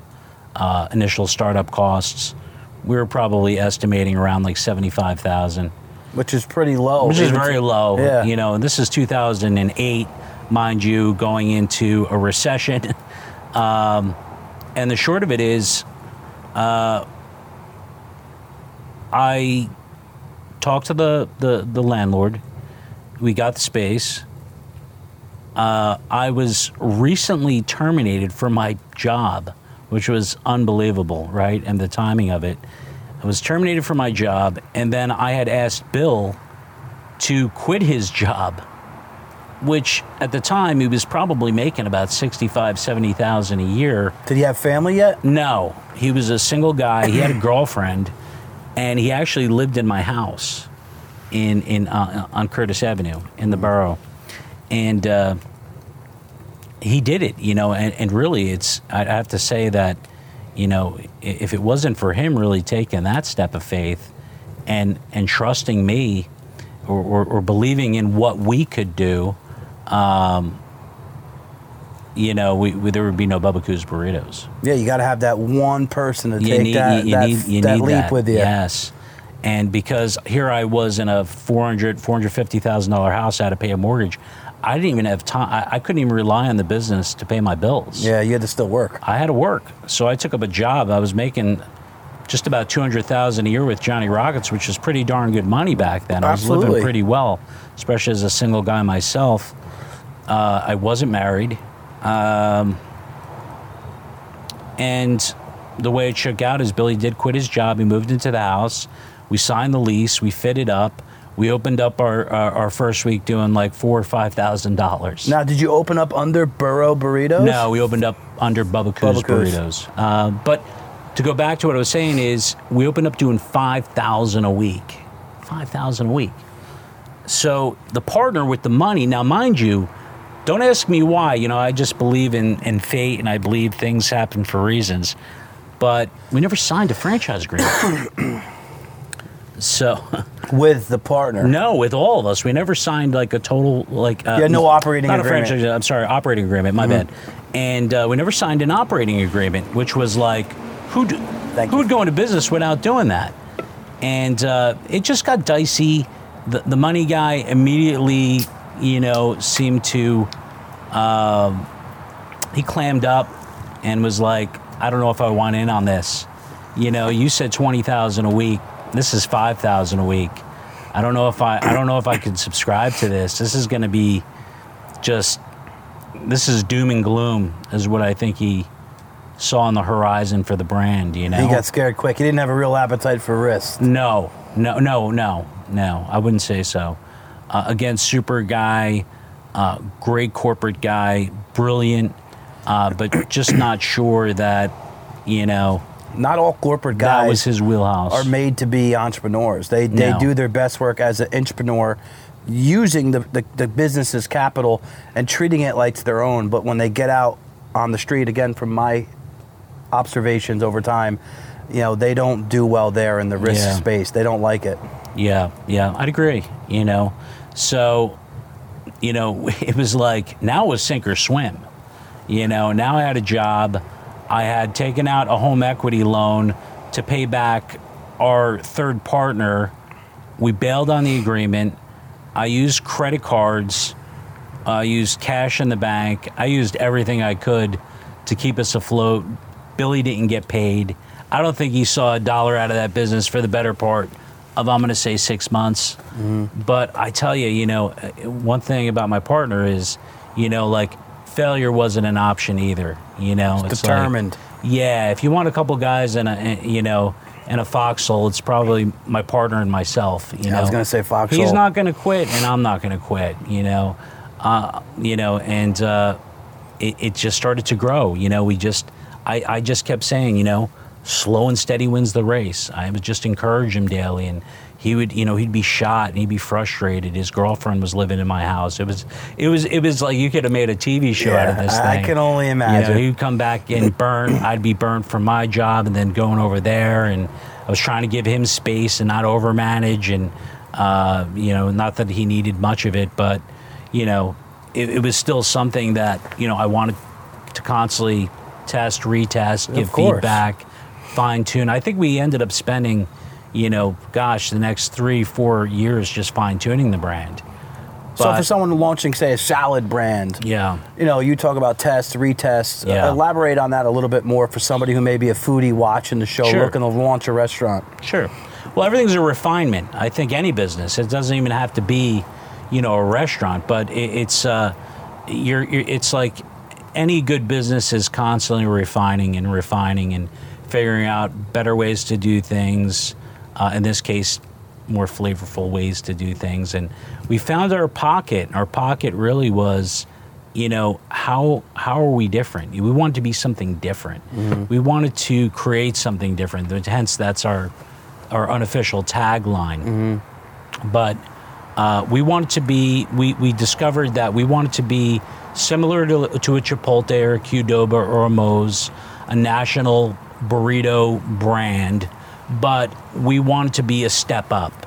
Speaker 1: uh, initial startup costs. We were probably estimating around like seventy-five thousand,
Speaker 2: which is pretty low.
Speaker 1: which is very low.
Speaker 2: Yeah.
Speaker 1: You know, and this is two thousand and eight, mind you, going into a recession. (laughs) Um, and the short of it is, uh, I talked to the, the, the landlord. We got the space. Uh, I was recently terminated from my job, which was unbelievable, right? And the timing of it. I was terminated from my job, and then I had asked Bill to quit his job, which at the time he was probably making about 65, 70,000 a year.
Speaker 2: Did he have family yet?
Speaker 1: No, he was a single guy. He had a girlfriend, and he actually lived in my house in in uh, on Curtis Avenue in the borough, and uh, he did it. You know, and, and really, it's I have to say that, you know, if it wasn't for him really taking that step of faith, and and trusting me, or or, or believing in what we could do. Um, you know, we, we, there would be no Bubbakoo's burritos
Speaker 2: Yeah, you got to have that one person to
Speaker 1: you
Speaker 2: take
Speaker 1: need,
Speaker 2: that,
Speaker 1: you, you
Speaker 2: that,
Speaker 1: need, you
Speaker 2: that
Speaker 1: need
Speaker 2: leap
Speaker 1: that.
Speaker 2: with you.
Speaker 1: Yes. And because here I was in a 400, $450,000 house, I had to pay a mortgage. I didn't even have time. I, I couldn't even rely on the business to pay my bills.
Speaker 2: Yeah, you had to still work.
Speaker 1: I had to work. So I took up a job. I was making just about 200000 a year with Johnny Rockets, which was pretty darn good money back then. Absolutely. I was living pretty well, especially as a single guy myself. Uh, I wasn't married. Um, and the way it shook out is Billy did quit his job. He moved into the house. We signed the lease. We fitted up. We opened up our, our, our first week doing like four or five thousand dollars.
Speaker 2: Now, did you open up under Burrow Burritos?
Speaker 1: No, we opened up under Bubbakoo's
Speaker 2: Bubba Coos.
Speaker 1: burritos. Uh, but to go back to what I was saying is, we opened up doing five thousand a week. Five thousand a week. So the partner with the money. Now, mind you, don't ask me why. You know, I just believe in in fate, and I believe things happen for reasons. But we never signed a franchise agreement. (clears throat) so.
Speaker 2: with the partner.
Speaker 1: No, with all of us, we never signed like a total like. Uh,
Speaker 2: Yeah, no operating
Speaker 1: not
Speaker 2: agreement.
Speaker 1: a franchise. I'm sorry, operating agreement. My bad. And uh, we never signed an operating agreement, which was like, who who would go into business without doing that? And uh, it just got dicey. The the money guy immediately, you know, seemed to. Um, he clammed up and was like, I don't know if I want in on this. You know, you said twenty thousand a week. This is five thousand a week. I don't know if I I don't know if I could subscribe to this. This is gonna be just this is doom and gloom is what I think he saw on the horizon for the brand, you know.
Speaker 2: He got scared quick. He didn't have a real appetite for risk.
Speaker 1: No, no, no, no, no. I wouldn't say so. Uh, again, super guy, uh, great corporate guy, brilliant, uh, but just not sure that, you know,
Speaker 2: Not all corporate guys
Speaker 1: that was his wheelhouse.
Speaker 2: are made to be entrepreneurs. They they
Speaker 1: No.
Speaker 2: do their best work as an entrepreneur, using the, the, the business's capital and treating it like it's their own. But when they get out on the street, again, from my observations over time, you know, they don't do well there in the risk
Speaker 1: Yeah.
Speaker 2: space. They don't like it.
Speaker 1: Yeah, yeah, I'd agree. You know, so you know, (laughs) it was like now it was sink or swim. You know, now I had a job. I had taken out a home equity loan to pay back our third partner. We bailed on the agreement. I used credit cards. I used cash in the bank. I used everything I could to keep us afloat. Billy didn't get paid. I don't think he saw a dollar out of that business for the better part of, I'm going to say, six months. Mm-hmm. But I tell you, you know, one thing about my partner is, you know, like failure wasn't an option either. You know, it's like-
Speaker 2: Determined.
Speaker 1: yeah, if you want a couple guys and a, you know, and a foxhole, it's probably my partner and myself. You
Speaker 2: Yeah,
Speaker 1: know,
Speaker 2: I was gonna say foxhole.
Speaker 1: He's not going to quit, and I'm not going to quit. You know, uh, you know, and uh, it, it just started to grow. You know, we just, I, I just kept saying, you know, slow and steady wins the race. I would just encourage him daily, and he would, you know, he'd be shot and he'd be frustrated. His girlfriend was living in my house. It was, it was, it was like you could have made a TV show out of this
Speaker 2: I- I can only
Speaker 1: You know,
Speaker 2: imagine.
Speaker 1: he'd come back and burn. I'd be burned from my job and then going over there, and I was trying to give him space and not overmanage, and Uh, you know, not that he needed much of it, but you know, it, it was still something that you know I wanted to constantly test, retest, give feedback, fine tune. I think we ended up spending, you know, gosh, the next three, four years just fine tuning the brand.
Speaker 2: so
Speaker 1: But-
Speaker 2: for someone launching, say, a salad brand,
Speaker 1: Yeah.
Speaker 2: you know, you talk about tests, retests.
Speaker 1: Yeah.
Speaker 2: elaborate on that a little bit more for somebody who may be a foodie watching the show,
Speaker 1: Sure.
Speaker 2: looking to launch a restaurant.
Speaker 1: Sure. Well, everything's a refinement. I think any business. It doesn't even have to be, you know, a restaurant, but it, it's uh, you're, you're. It's like any good business is constantly refining and refining and figuring out better ways to do things. Uh, in this case, more flavorful ways to do things. And we found our pocket. Our pocket really was you know how how are we different? We wanted to be something different. We wanted to create something different hence that's our our unofficial tagline. But uh, we wanted to be we, we discovered that we wanted to be similar to, to a chipotle or a qdoba or a moe's a national burrito brand but we wanted to be a step up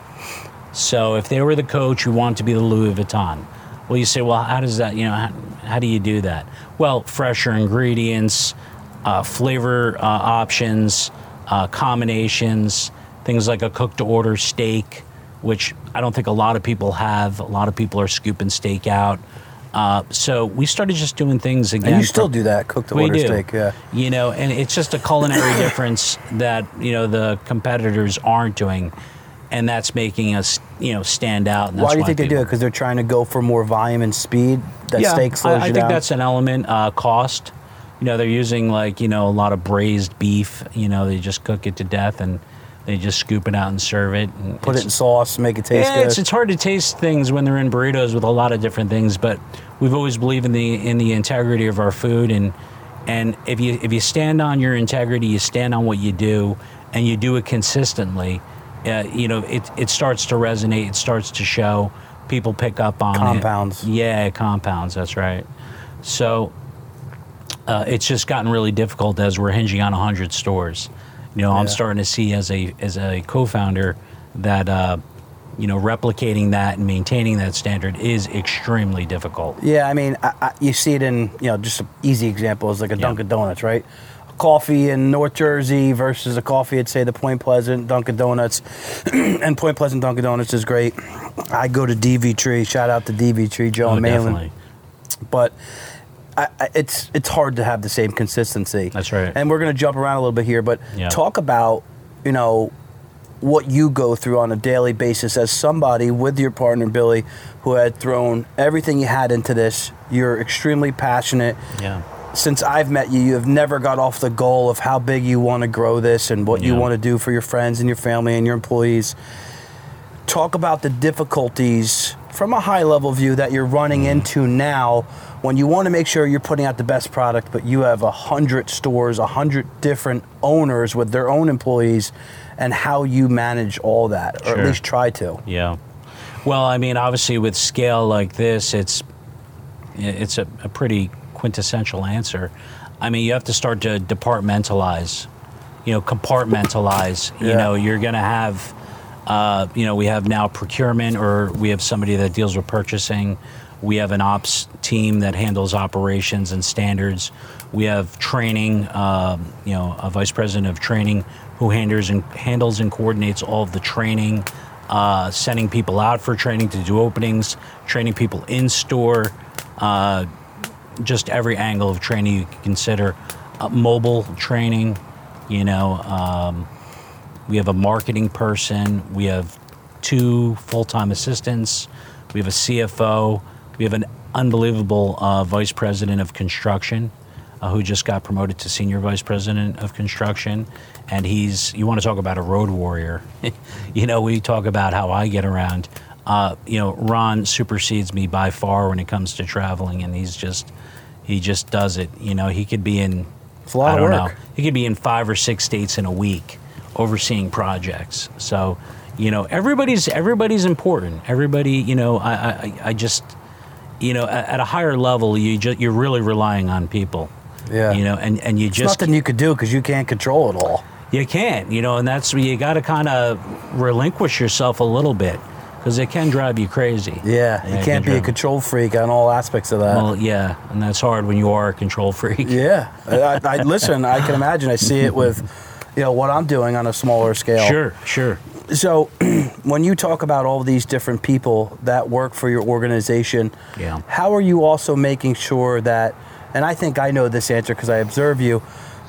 Speaker 1: so if they were the coach, we want to be the Louis Vuitton. Well, you say, well, how does that, you know, how, how do you do that? Well, fresher ingredients, uh, flavor uh, options, uh, combinations, things like a cook to order steak, which I don't think a lot of people have. A lot of people are scooping steak out. Uh, so we started just doing things again.
Speaker 2: And you still
Speaker 1: from-
Speaker 2: do that, cook the order
Speaker 1: do.
Speaker 2: steak. Yeah.
Speaker 1: You know, and it's just a culinary (coughs) difference that, you know, the competitors aren't doing. And that's making us, you know, stand out. And that's
Speaker 2: Why do you think they do it? Because they're trying to go for more volume and speed. That
Speaker 1: yeah,
Speaker 2: steak slows
Speaker 1: I, I think
Speaker 2: down.
Speaker 1: that's an element. Uh, cost. You know, they're using like you know a lot of braised beef. You know, they just cook it to death and they just scoop it out and serve it. And
Speaker 2: Put it in sauce, make it taste
Speaker 1: yeah,
Speaker 2: good.
Speaker 1: it's, it's hard to taste things when they're in burritos with a lot of different things, but we've always believed in the in the integrity of our food and and if you if you stand on your integrity, you stand on what you do, and you do it consistently. Uh, you know, it it starts to resonate. It starts to show. People pick up on it.
Speaker 2: Compounds.
Speaker 1: Yeah, compounds. That's right. So uh, it's just gotten really difficult as we're hinging on 100 stores. You know, I'm starting to see as a as a co-founder that uh, you know replicating that and maintaining that standard is extremely difficult.
Speaker 2: Yeah, I mean, I, I, you see it in you know just an easy example is like a
Speaker 1: Yeah.
Speaker 2: Dunkin' Donuts, right? A coffee in North Jersey versus a coffee at say the Point Pleasant Dunkin' Donuts, (clears throat) and Point Pleasant Dunkin' Donuts is great. I go to DV Tree. Shout out to DV Tree, Joe
Speaker 1: Oh,
Speaker 2: and Malin.
Speaker 1: definitely.
Speaker 2: But I, I, it's it's hard to have the same consistency.
Speaker 1: That's right.
Speaker 2: And we're gonna jump around a little bit here, but
Speaker 1: Yeah.
Speaker 2: talk about you know what you go through on a daily basis as somebody with your partner Billy, who had thrown everything you had into this. You're extremely passionate.
Speaker 1: Yeah.
Speaker 2: Since I've met you, you have never got off the goal of how big you want to grow this and what you want to do for your friends and your family and your employees. Talk about the difficulties from a high level view that you're running
Speaker 1: Mm-hmm.
Speaker 2: into now when you want to make sure you're putting out the best product, but you have a hundred stores, a hundred different owners with their own employees, and how you manage all that, or
Speaker 1: Sure.
Speaker 2: at least try to.
Speaker 1: Yeah. Well, I mean, obviously, with scale like this, it's it's a, a pretty quintessential answer. I mean, you have to start to departmentalize, you know, compartmentalize. You know, you're going to have, uh, you know, we have now procurement, or we have somebody that deals with purchasing. We have an ops team that handles operations and standards. We have training, um, you know, a vice president of training who handles and handles and coordinates all of the training, uh, sending people out for training to do openings, training people in store, uh, just every angle of training you can consider. Uh, mobile training, you know, um, we have a marketing person. We have two full-time assistants. We have a CFO. We have an unbelievable uh, vice president of construction uh, who just got promoted to senior vice president of construction. And he's, you want to talk about a road warrior. (laughs) you know, we talk about how I get around. Uh, you know, Ron supersedes me by far when it comes to traveling, and he's just, he just does it. You know, he could be in,
Speaker 2: It's a lot
Speaker 1: I don't
Speaker 2: work.
Speaker 1: know, he could be in five or six states in a week overseeing projects. So, you know, everybody's everybody's important. Everybody, you know, I I, I just, you know, at, a higher level, you just you're really relying on people.
Speaker 2: Yeah.
Speaker 1: You know, and and you
Speaker 2: It's
Speaker 1: just
Speaker 2: nothing you could do because you can't control it all.
Speaker 1: you can't, you know, and that's where you got to kind of relinquish yourself a little bit because it can drive you crazy.
Speaker 2: Yeah, you
Speaker 1: can
Speaker 2: can't be a control freak on all aspects of that.
Speaker 1: Well, yeah, and that's hard when you are a control freak.
Speaker 2: yeah, I, I listen. I can imagine. I see it with, you know, what I'm doing on a smaller scale.
Speaker 1: Sure, sure.
Speaker 2: So, (clears throat) when you talk about all these different people that work for your organization,
Speaker 1: Yeah.
Speaker 2: how are you also making sure that? And I think I know this answer because I observe you.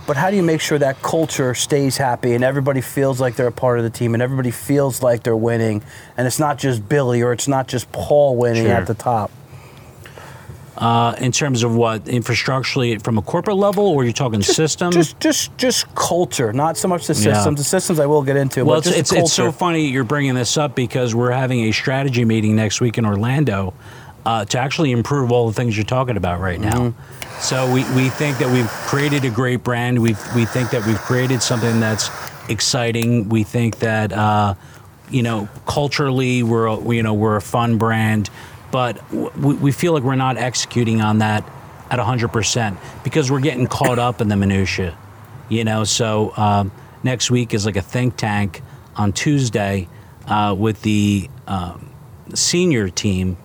Speaker 2: But how do you make sure that culture stays happy and everybody feels like they're a part of the team and everybody feels like they're winning and it's not just Billy or it's not just Paul winning
Speaker 1: Sure.
Speaker 2: at the top?
Speaker 1: Uh, in terms of what infrastructurally from a corporate level, or you're talking system?
Speaker 2: Just, just, just culture, not so much the
Speaker 1: Yeah.
Speaker 2: systems. The systems I will get into,
Speaker 1: well, it's,
Speaker 2: just
Speaker 1: it's, it's so funny you're bringing this up because we're having a strategy meeting next week in Orlando uh, to actually improve all the things you're talking about right now.
Speaker 2: Mm-hmm.
Speaker 1: So we, we think that we've created a great brand. We we think that we've created something that's exciting. We think that uh, you know culturally we're you know we're a fun brand, but we, we feel like we're not executing on that at 100% because we're getting caught up in the minutia you know? So um, next week is like a think tank on tuesday uh, with the um, senior team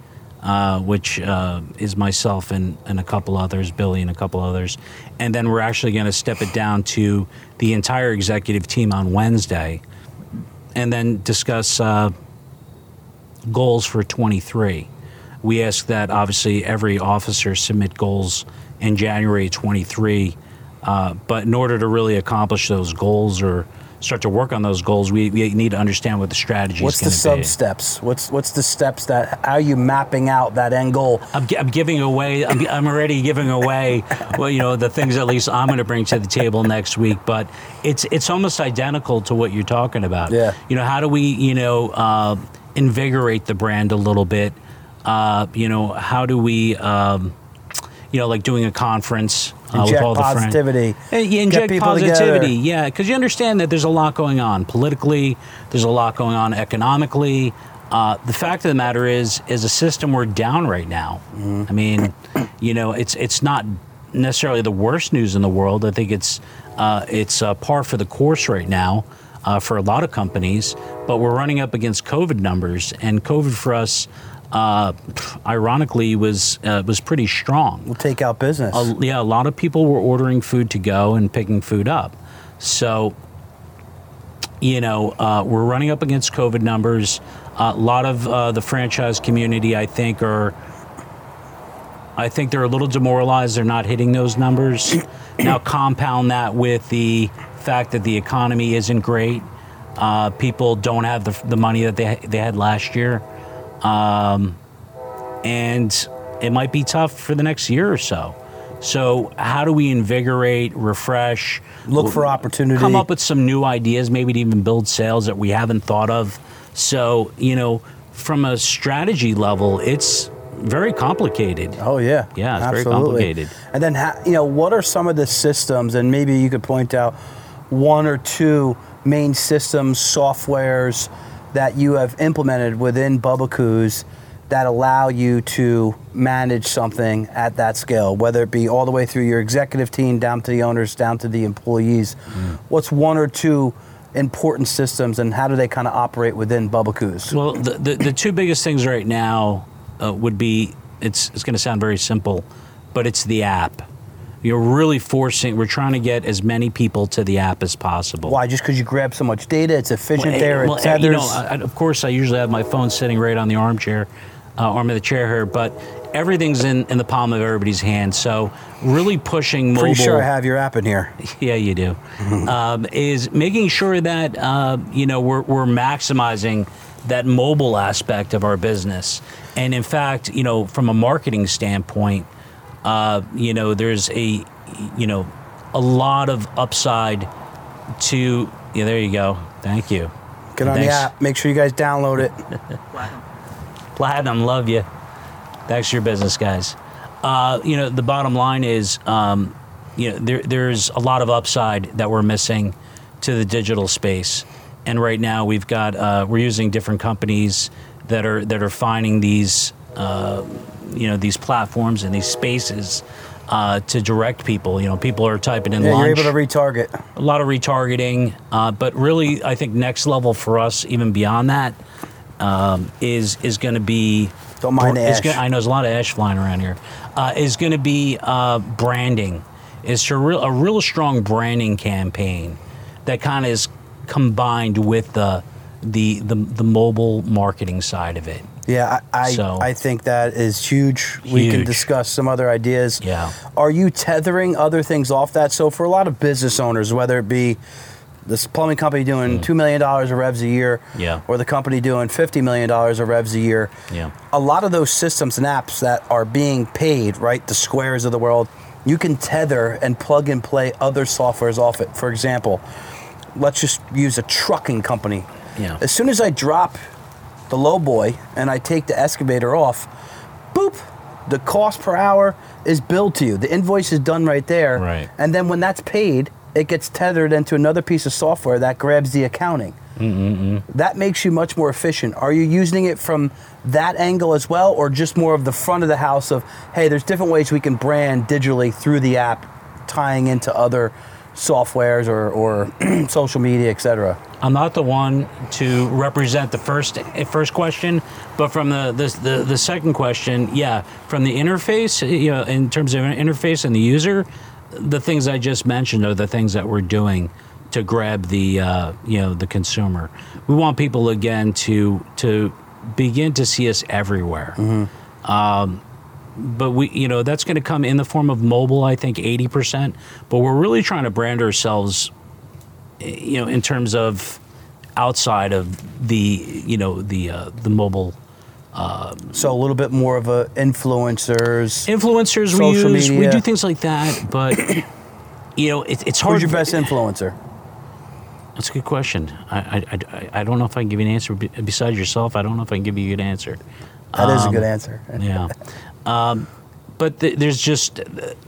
Speaker 1: uh, which uh, is myself and, and a couple others billy and a couple others. And then we're actually going to step it down to the entire executive team on wednesday and then discuss uh, goals for 23 we ask that obviously every officer submit goals in January 23. Uh, but in order to really accomplish those goals or start to work on those goals, we, we need to understand what the strategy
Speaker 2: What's
Speaker 1: is
Speaker 2: the
Speaker 1: going to
Speaker 2: sub
Speaker 1: be.
Speaker 2: steps? What's what's the steps that how are you mapping out that end goal?
Speaker 1: I'm, I'm giving away. I'm, I'm already giving away. Well, you know, the things at least I'm going to bring to the table next week. But it's it's almost identical to what you're talking about.
Speaker 2: Yeah.
Speaker 1: You know, how do we you know uh, invigorate the brand a little bit? Uh, you know, how do we um, you know like doing a conference uh, with all the friends.
Speaker 2: positivity.
Speaker 1: Yeah, inject positivity.
Speaker 2: together.
Speaker 1: Yeah, because you understand that there's a lot going on politically. There's a lot going on economically. Uh, the fact of the matter is, is a system we're down right now.
Speaker 2: Mm-hmm.
Speaker 1: I mean, you know, it's it's not necessarily the worst news in the world. I think it's uh, it's uh, par for the course right now uh, for a lot of companies. But we're running up against COVID numbers, and COVID for us, uh, ironically, was uh, was pretty strong
Speaker 2: We'll take out business.
Speaker 1: a, yeah, a lot of people were ordering food to go and picking food up. So, you know, uh, we're running up against COVID numbers. a lot of uh, the franchise community, I think, are. I think they're a little demoralized. They're not hitting those numbers. (coughs) now, compound that with the fact that the economy isn't great. Uh, people don't have the, the money that they, they had last year. Um, and it might be tough for the next year or so. So, how do we invigorate, refresh,
Speaker 2: Look for opportunity.
Speaker 1: come up with some new ideas, maybe to even build sales that we haven't thought of? So, you know, from a strategy level, it's very complicated.
Speaker 2: Oh yeah,
Speaker 1: Yeah, it's very complicated.
Speaker 2: And then, ha- you know, what are some of the systems? And maybe you could point out one or two main systems, softwares that you have implemented within Bubbakoo's that allow you to manage something at that scale, whether it be all the way through your executive team, down to the owners, down to the employees.
Speaker 1: Mm.
Speaker 2: What's one or two important systems, and how do they kind of operate within Bubbakoo's?
Speaker 1: Well, the, the, the two biggest things right now uh, would be it's, it's going to sound very simple, but it's the app. You're really forcing, we're trying to get as many people to the app as possible.
Speaker 2: Why? Just because you grab so much data, it's efficient
Speaker 1: Well,
Speaker 2: there.
Speaker 1: eh,
Speaker 2: It
Speaker 1: eh,
Speaker 2: tethers.
Speaker 1: you know, I- of course, I usually have my phone sitting right on the armchair, uh, arm of the chair here, but everything's in, in the palm of everybody's hand. So, really pushing mobile.
Speaker 2: Pretty sure I have your app in here. (laughs)
Speaker 1: Yeah, you do. (laughs) um, is making sure that uh, you know we're, we're maximizing that mobile aspect of our business, and in fact, you know, from a marketing standpoint, uh, you know, there's a you know a lot of upside to. Yeah, there you go. Thank you.
Speaker 2: Get on
Speaker 1: Thanks.
Speaker 2: the app. Make sure you guys download it. (laughs)
Speaker 1: Platinum, love you. Thanks for your business, guys. Uh, you know, the bottom line is, um, you know, there, there's a lot of upside that we're missing to the digital space, and right now we've got uh, we're using different companies that are that are finding these, uh, you know, these platforms and these spaces. Uh, to direct people, you know, people are typing in
Speaker 2: Yeah,
Speaker 1: lunch
Speaker 2: you're able to retarget.
Speaker 1: a lot of retargeting, uh, but really, I think next level for us, even beyond that, um, is is going to be.
Speaker 2: Don't mind the ash.
Speaker 1: gonna- I know there's a lot of ash flying around here. Uh, is going to be uh, branding. It's a real a real strong branding campaign that kind of is combined with the the the, the mobile marketing side of it.
Speaker 2: Yeah, I I,
Speaker 1: So-
Speaker 2: I think that is huge. We can discuss some other ideas.
Speaker 1: Yeah.
Speaker 2: Are you tethering other things off that? So for a lot of business owners, whether it be this plumbing company doing mm. two million dollars of revs a year.
Speaker 1: Yeah.
Speaker 2: or the company doing fifty million dollars of revs a year,
Speaker 1: Yeah.
Speaker 2: a lot of those systems and apps that are being paid, right, the squares of the world, you can tether and plug and play other softwares off it. For example, let's just use a trucking company.
Speaker 1: Yeah.
Speaker 2: As soon as I drop the low boy and I take the excavator off, boop, the cost per hour is billed to you. The invoice is done right there.
Speaker 1: Right.
Speaker 2: And then when that's paid, it gets tethered into another piece of software that grabs the accounting. That makes you much more efficient. Are you using it from that angle as well, or just more of the front of the house of, hey, there's different ways we can brand digitally through the app, tying into other softwares or, or (clears throat) social media, et cetera?
Speaker 1: I'm not the one to represent the first first question, but from the the, the, the second question, yeah, from the interface, you know, in terms of interface and the user, the things I just mentioned are the things that we're doing to grab the uh, you know the consumer. We want people again to to begin to see us everywhere. Um, but we, you know, that's going to come in the form of mobile. I think eighty percent. But we're really trying to brand ourselves you know, in terms of outside of the, you know, the uh, the mobile
Speaker 2: So a little bit more of a influencers.
Speaker 1: influencers we use, we do things like that, but you know, it, it's hard.
Speaker 2: Who's your best influencer?
Speaker 1: That's a good question. I, I, I, I don't know if I can give you an answer besides yourself. I don't know if I can give you a good answer.
Speaker 2: That is a
Speaker 1: Um,
Speaker 2: good answer. (laughs)
Speaker 1: Yeah. Um, but th- there's just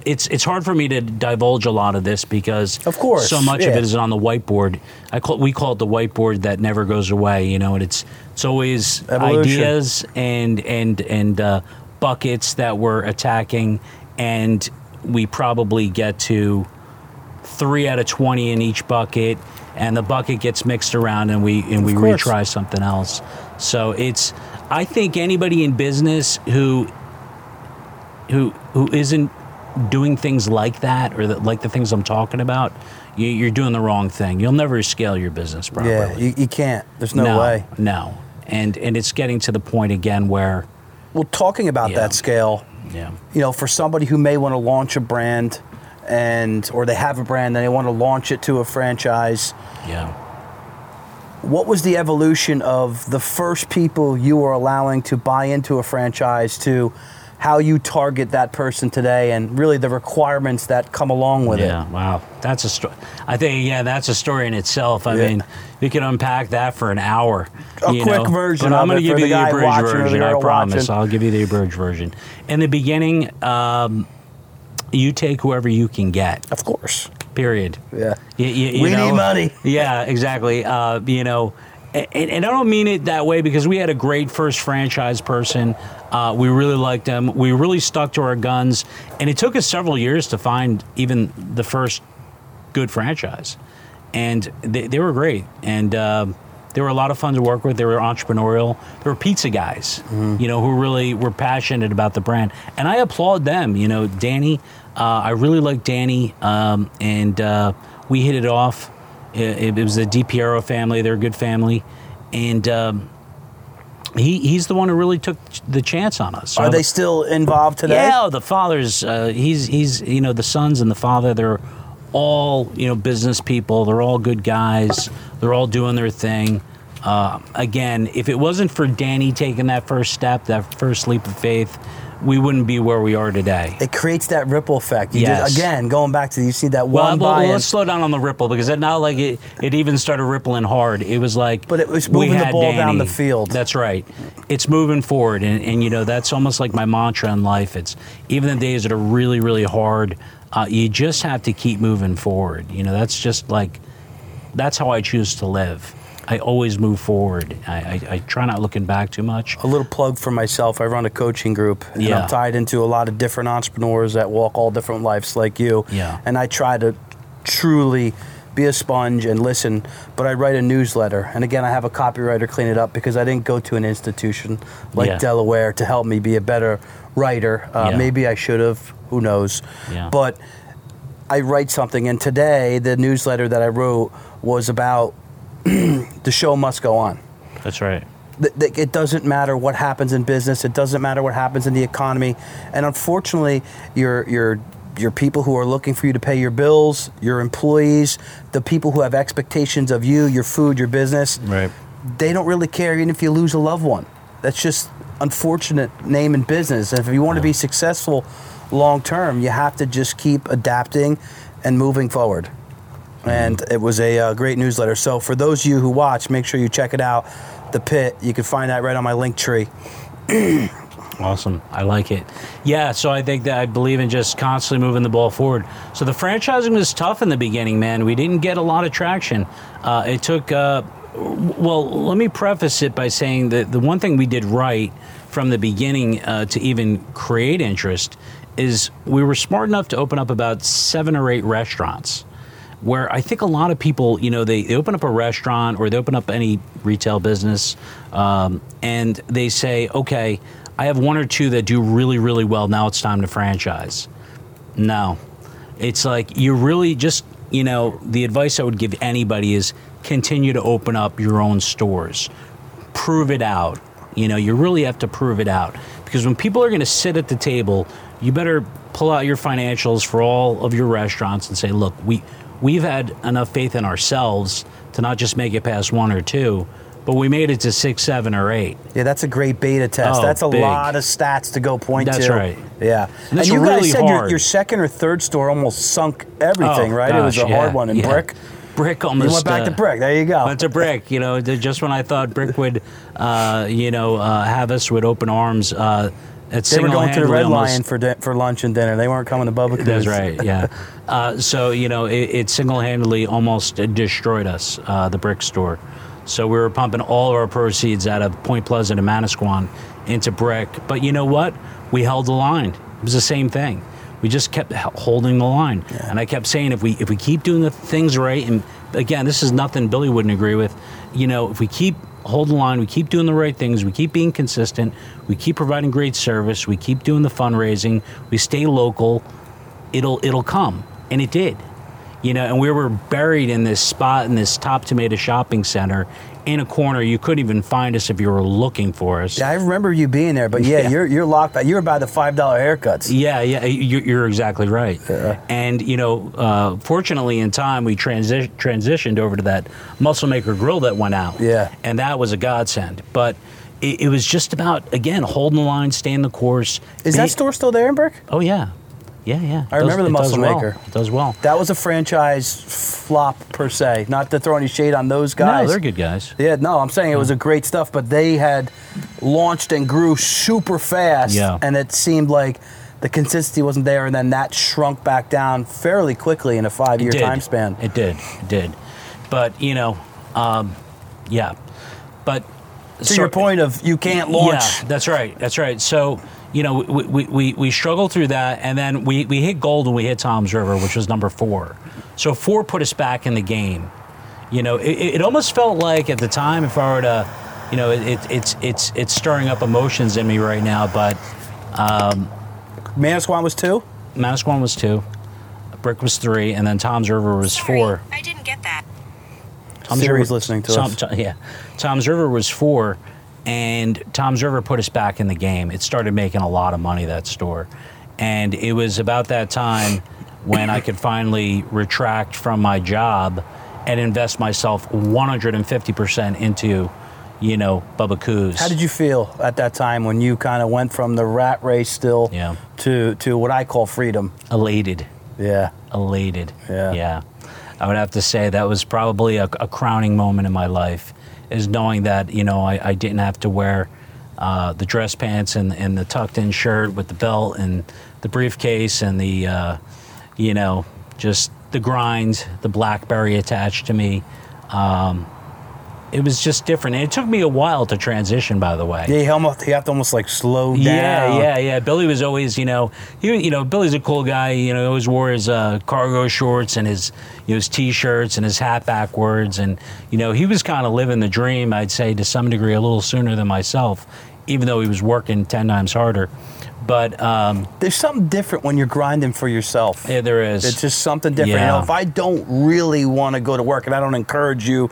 Speaker 1: it's it's hard for me to divulge a lot of this because
Speaker 2: Of course,
Speaker 1: so much of it is on the whiteboard. I call we call it the whiteboard that never goes away. You know, and it's it's always
Speaker 2: Evolution.
Speaker 1: ideas and and and uh, buckets that we're attacking, and we probably get to three out of twenty in each bucket, and the bucket gets mixed around, and we and we
Speaker 2: course.
Speaker 1: retry something else. So it's I think anybody in business who who who isn't doing things like that or like the things I'm talking about, you, you're doing the wrong thing. You'll never scale your business properly.
Speaker 2: Yeah, you, you can't. There's no,
Speaker 1: no
Speaker 2: way.
Speaker 1: No, and and it's getting to the point again where
Speaker 2: Well, talking about
Speaker 1: Yeah.
Speaker 2: that scale,
Speaker 1: yeah
Speaker 2: you know, for somebody who may want to launch a brand and or they have a brand and they want to launch it to a franchise,
Speaker 1: yeah
Speaker 2: what was the evolution of the first people you were allowing to buy into a franchise to how you target that person today and really the requirements that come along with
Speaker 1: yeah
Speaker 2: it?
Speaker 1: Yeah, wow that's a story. I think yeah that's a story in itself. I
Speaker 2: Yeah.
Speaker 1: mean you can unpack that for an hour.
Speaker 2: A quick
Speaker 1: know.
Speaker 2: version
Speaker 1: But I'm going to give you
Speaker 2: the
Speaker 1: the abridged
Speaker 2: watching or the
Speaker 1: version. I promise.
Speaker 2: watching.
Speaker 1: I'll give you the abridged version. In the beginning, um, you take whoever you can get.
Speaker 2: Of course.
Speaker 1: Period.
Speaker 2: Yeah.
Speaker 1: You, you- you
Speaker 2: We need money.
Speaker 1: Yeah, exactly. Uh, you know, and, and I don't mean it that way because we had a great first franchise person. Uh, we really liked them. We really stuck to our guns, and it took us several years to find even the first good franchise. And they, they were great, and um, they were a lot of fun to work with. They were entrepreneurial. They were pizza guys,
Speaker 2: Mm-hmm.
Speaker 1: you know, who really were passionate about the brand. And I applaud them. You know, Danny, uh, I really like Danny, um, and uh, we hit it off. It, it was the DiPiero family. They're a good family, and um, he he's the one who really took the chance on us. So
Speaker 2: Are they still involved today?
Speaker 1: yeah, the father's uh, he's he's you know the sons and the father they're all you know business people. They're all good guys. They're all doing their thing. Uh, again, if it wasn't for Danny taking that first step, that first leap of faith, we wouldn't be where we are today.
Speaker 2: It creates that ripple effect. You
Speaker 1: Yes.
Speaker 2: just, again, going back to you see that
Speaker 1: Well,
Speaker 2: one
Speaker 1: well, let's slow down on the ripple because it not like it, it even started rippling hard. It was like,
Speaker 2: But it was moving the ball down the field.
Speaker 1: That's right. It's moving forward, and, and you know that's almost like my mantra in life. It's even the days that are really really hard. Uh, you just have to keep moving forward. You know that's just like that's how I choose to live. I always move forward. I, I, I try not looking back too much.
Speaker 2: a little plug for myself. I run a coaching group, and
Speaker 1: Yeah.
Speaker 2: I'm tied into a lot of different entrepreneurs that walk all different lives like you.
Speaker 1: Yeah.
Speaker 2: And I try to truly be a sponge and listen, but I write a newsletter. And again, I have a copywriter clean it up because I didn't go to an institution like
Speaker 1: Yeah.
Speaker 2: Delaware to help me be a better writer. Uh,
Speaker 1: Yeah.
Speaker 2: Maybe I should have. Who knows?
Speaker 1: Yeah.
Speaker 2: But I write something, and today the newsletter that I wrote was about (clears throat) the show must go on.
Speaker 1: That's right.
Speaker 2: It doesn't matter what happens in business. It doesn't matter what happens in the economy. And unfortunately, your your your people who are looking for you to pay your bills, your employees, the people who have expectations of you, your food, your business,
Speaker 1: Right.
Speaker 2: they don't really care even if you lose a loved one. That's just unfortunate name in business. And if you want to be successful long term, you have to just keep adapting and moving forward. And it was a uh, great newsletter. So for those of you who watch, make sure you check it out. The Pit. You can find that right on my link tree. (clears throat)
Speaker 1: Awesome. I like it. Yeah, so I think that I believe in just constantly moving the ball forward. So the franchising was tough in the beginning, man. We didn't get a lot of traction. Uh, it took, uh, well, let me preface it by saying that the one thing we did right from the beginning uh, to even create interest is we were smart enough to open up about seven or eight restaurants where I think a lot of people, you know, they, they open up a restaurant or they open up any retail business um, and they say, okay, I have one or two that do really, really well. Now it's time to franchise. No. It's like you really just, you know, the advice I would give anybody is continue to open up your own stores. Prove it out. You know, you really have to prove it out. Because when people are going to sit at the table, you better pull out your financials for all of your restaurants and say, look, we, we've had enough faith in ourselves to not just make it past one or two, but we made it to six, seven, or eight.
Speaker 2: Yeah, that's a great beta test.
Speaker 1: Oh,
Speaker 2: that's a
Speaker 1: big.
Speaker 2: lot of stats to go point
Speaker 1: That's
Speaker 2: to.
Speaker 1: That's right.
Speaker 2: Yeah.
Speaker 1: And it's
Speaker 2: you guys
Speaker 1: really
Speaker 2: said your, your second or third store almost sunk everything,
Speaker 1: Oh,
Speaker 2: right? it was a
Speaker 1: yeah,
Speaker 2: hard one in
Speaker 1: yeah.
Speaker 2: brick.
Speaker 1: Brick almost.
Speaker 2: You went back
Speaker 1: uh,
Speaker 2: to brick. There you go.
Speaker 1: Went to brick. You know, just when I thought brick would, (laughs) uh, you know, uh, have us with open arms, uh, it
Speaker 2: they were going to the Red
Speaker 1: single-handedly
Speaker 2: Lion for for lunch and dinner. They weren't coming to Bubba.
Speaker 1: That's right. Yeah. (laughs) uh, so you know, it, it single-handedly almost destroyed us, uh, the brick store. So we were pumping all of our proceeds out of Point Pleasant and Manasquan into brick. But you know what? We held the line. It was the same thing. We just kept holding the line, and I kept saying, if we if we keep doing the things right, and again, this is nothing Billy wouldn't agree with. You know, if we keep holding the line, we keep doing the right things, we keep being consistent, we keep providing great service, we keep doing the fundraising, we stay local, it'll it'll come, and it did. You know, and we were buried in this spot in this top tomato shopping center in a corner. You couldn't even find us if you were looking for us.
Speaker 2: Yeah, I remember you being there, but yeah,
Speaker 1: Yeah.
Speaker 2: you're you're locked. By, you were by the five dollar haircuts.
Speaker 1: Yeah, yeah, you- you're exactly right. And you know, uh, fortunately, in time, we transi- transitioned over to that Muscle Maker grill that went out.
Speaker 2: Yeah.
Speaker 1: and that was a godsend. But it, it was just about again holding the line, staying the course.
Speaker 2: Is that store still there in Brick?
Speaker 1: Oh yeah, yeah, yeah.
Speaker 2: I remember the
Speaker 1: does
Speaker 2: Muscle
Speaker 1: well.
Speaker 2: Maker.
Speaker 1: It does well.
Speaker 2: That was a franchise flop per se. Not to throw any shade on those guys.
Speaker 1: No, they're good guys.
Speaker 2: Yeah, no, I'm saying it was a great stuff, but they had launched and grew super fast,
Speaker 1: Yeah.
Speaker 2: and it seemed like the consistency wasn't there, and then that shrunk back down fairly quickly in a five-year time span.
Speaker 1: It did. It did. But you know, um, yeah. But
Speaker 2: to your point of you can't launch.
Speaker 1: Yeah, that's right. That's right. So you know, we, we, we, we struggled through that, and then we, we hit gold and we hit Toms River, which was number four. So four put us back in the game. You know, it, it almost felt like at the time, if I were to, you know, it, it's it's it's stirring up emotions in me right now. But um,
Speaker 2: Manasquan was two.
Speaker 1: Manasquan was two, Brick was three, and then Toms River was four.
Speaker 5: I didn't get that.
Speaker 1: Tom's
Speaker 2: Siri's listening to
Speaker 1: Tom-
Speaker 2: us.
Speaker 1: Tom- yeah, Toms River was four, and Toms River put us back in the game. It started making a lot of money that store, and it was about that time when I could finally retract from my job and invest myself 150 percent into, you know, Bubbakoo's.
Speaker 2: How did you feel at that time when you kind of went from the rat race still
Speaker 1: Yeah.
Speaker 2: to to what I call freedom?
Speaker 1: elated?
Speaker 2: Yeah.
Speaker 1: elated.
Speaker 2: Yeah.
Speaker 1: Yeah. I would have to say that was probably a, a crowning moment in my life is knowing that, you know, I, I didn't have to wear uh, the dress pants and, and the tucked in shirt with the belt and the briefcase and the, uh, you know, just the grind, the Blackberry attached to me. Um, it was just different. And it took me a while to transition, by the way.
Speaker 2: Yeah, you almost you have to almost like slow down.
Speaker 1: Yeah, yeah, yeah. Billy was always, you know, he, you know, Billy's a cool guy. You know, he always wore his uh, cargo shorts and his, you know, his t-shirts and his hat backwards, and you know, he was kind of living the dream. I'd say to some degree, a little sooner than myself, even though he was working ten times harder. But um,
Speaker 2: There's something different when you're grinding for yourself.
Speaker 1: yeah, there is.
Speaker 2: It's just something different. You know,
Speaker 1: Yeah.
Speaker 2: if I don't really want to go to work, and I don't encourage you,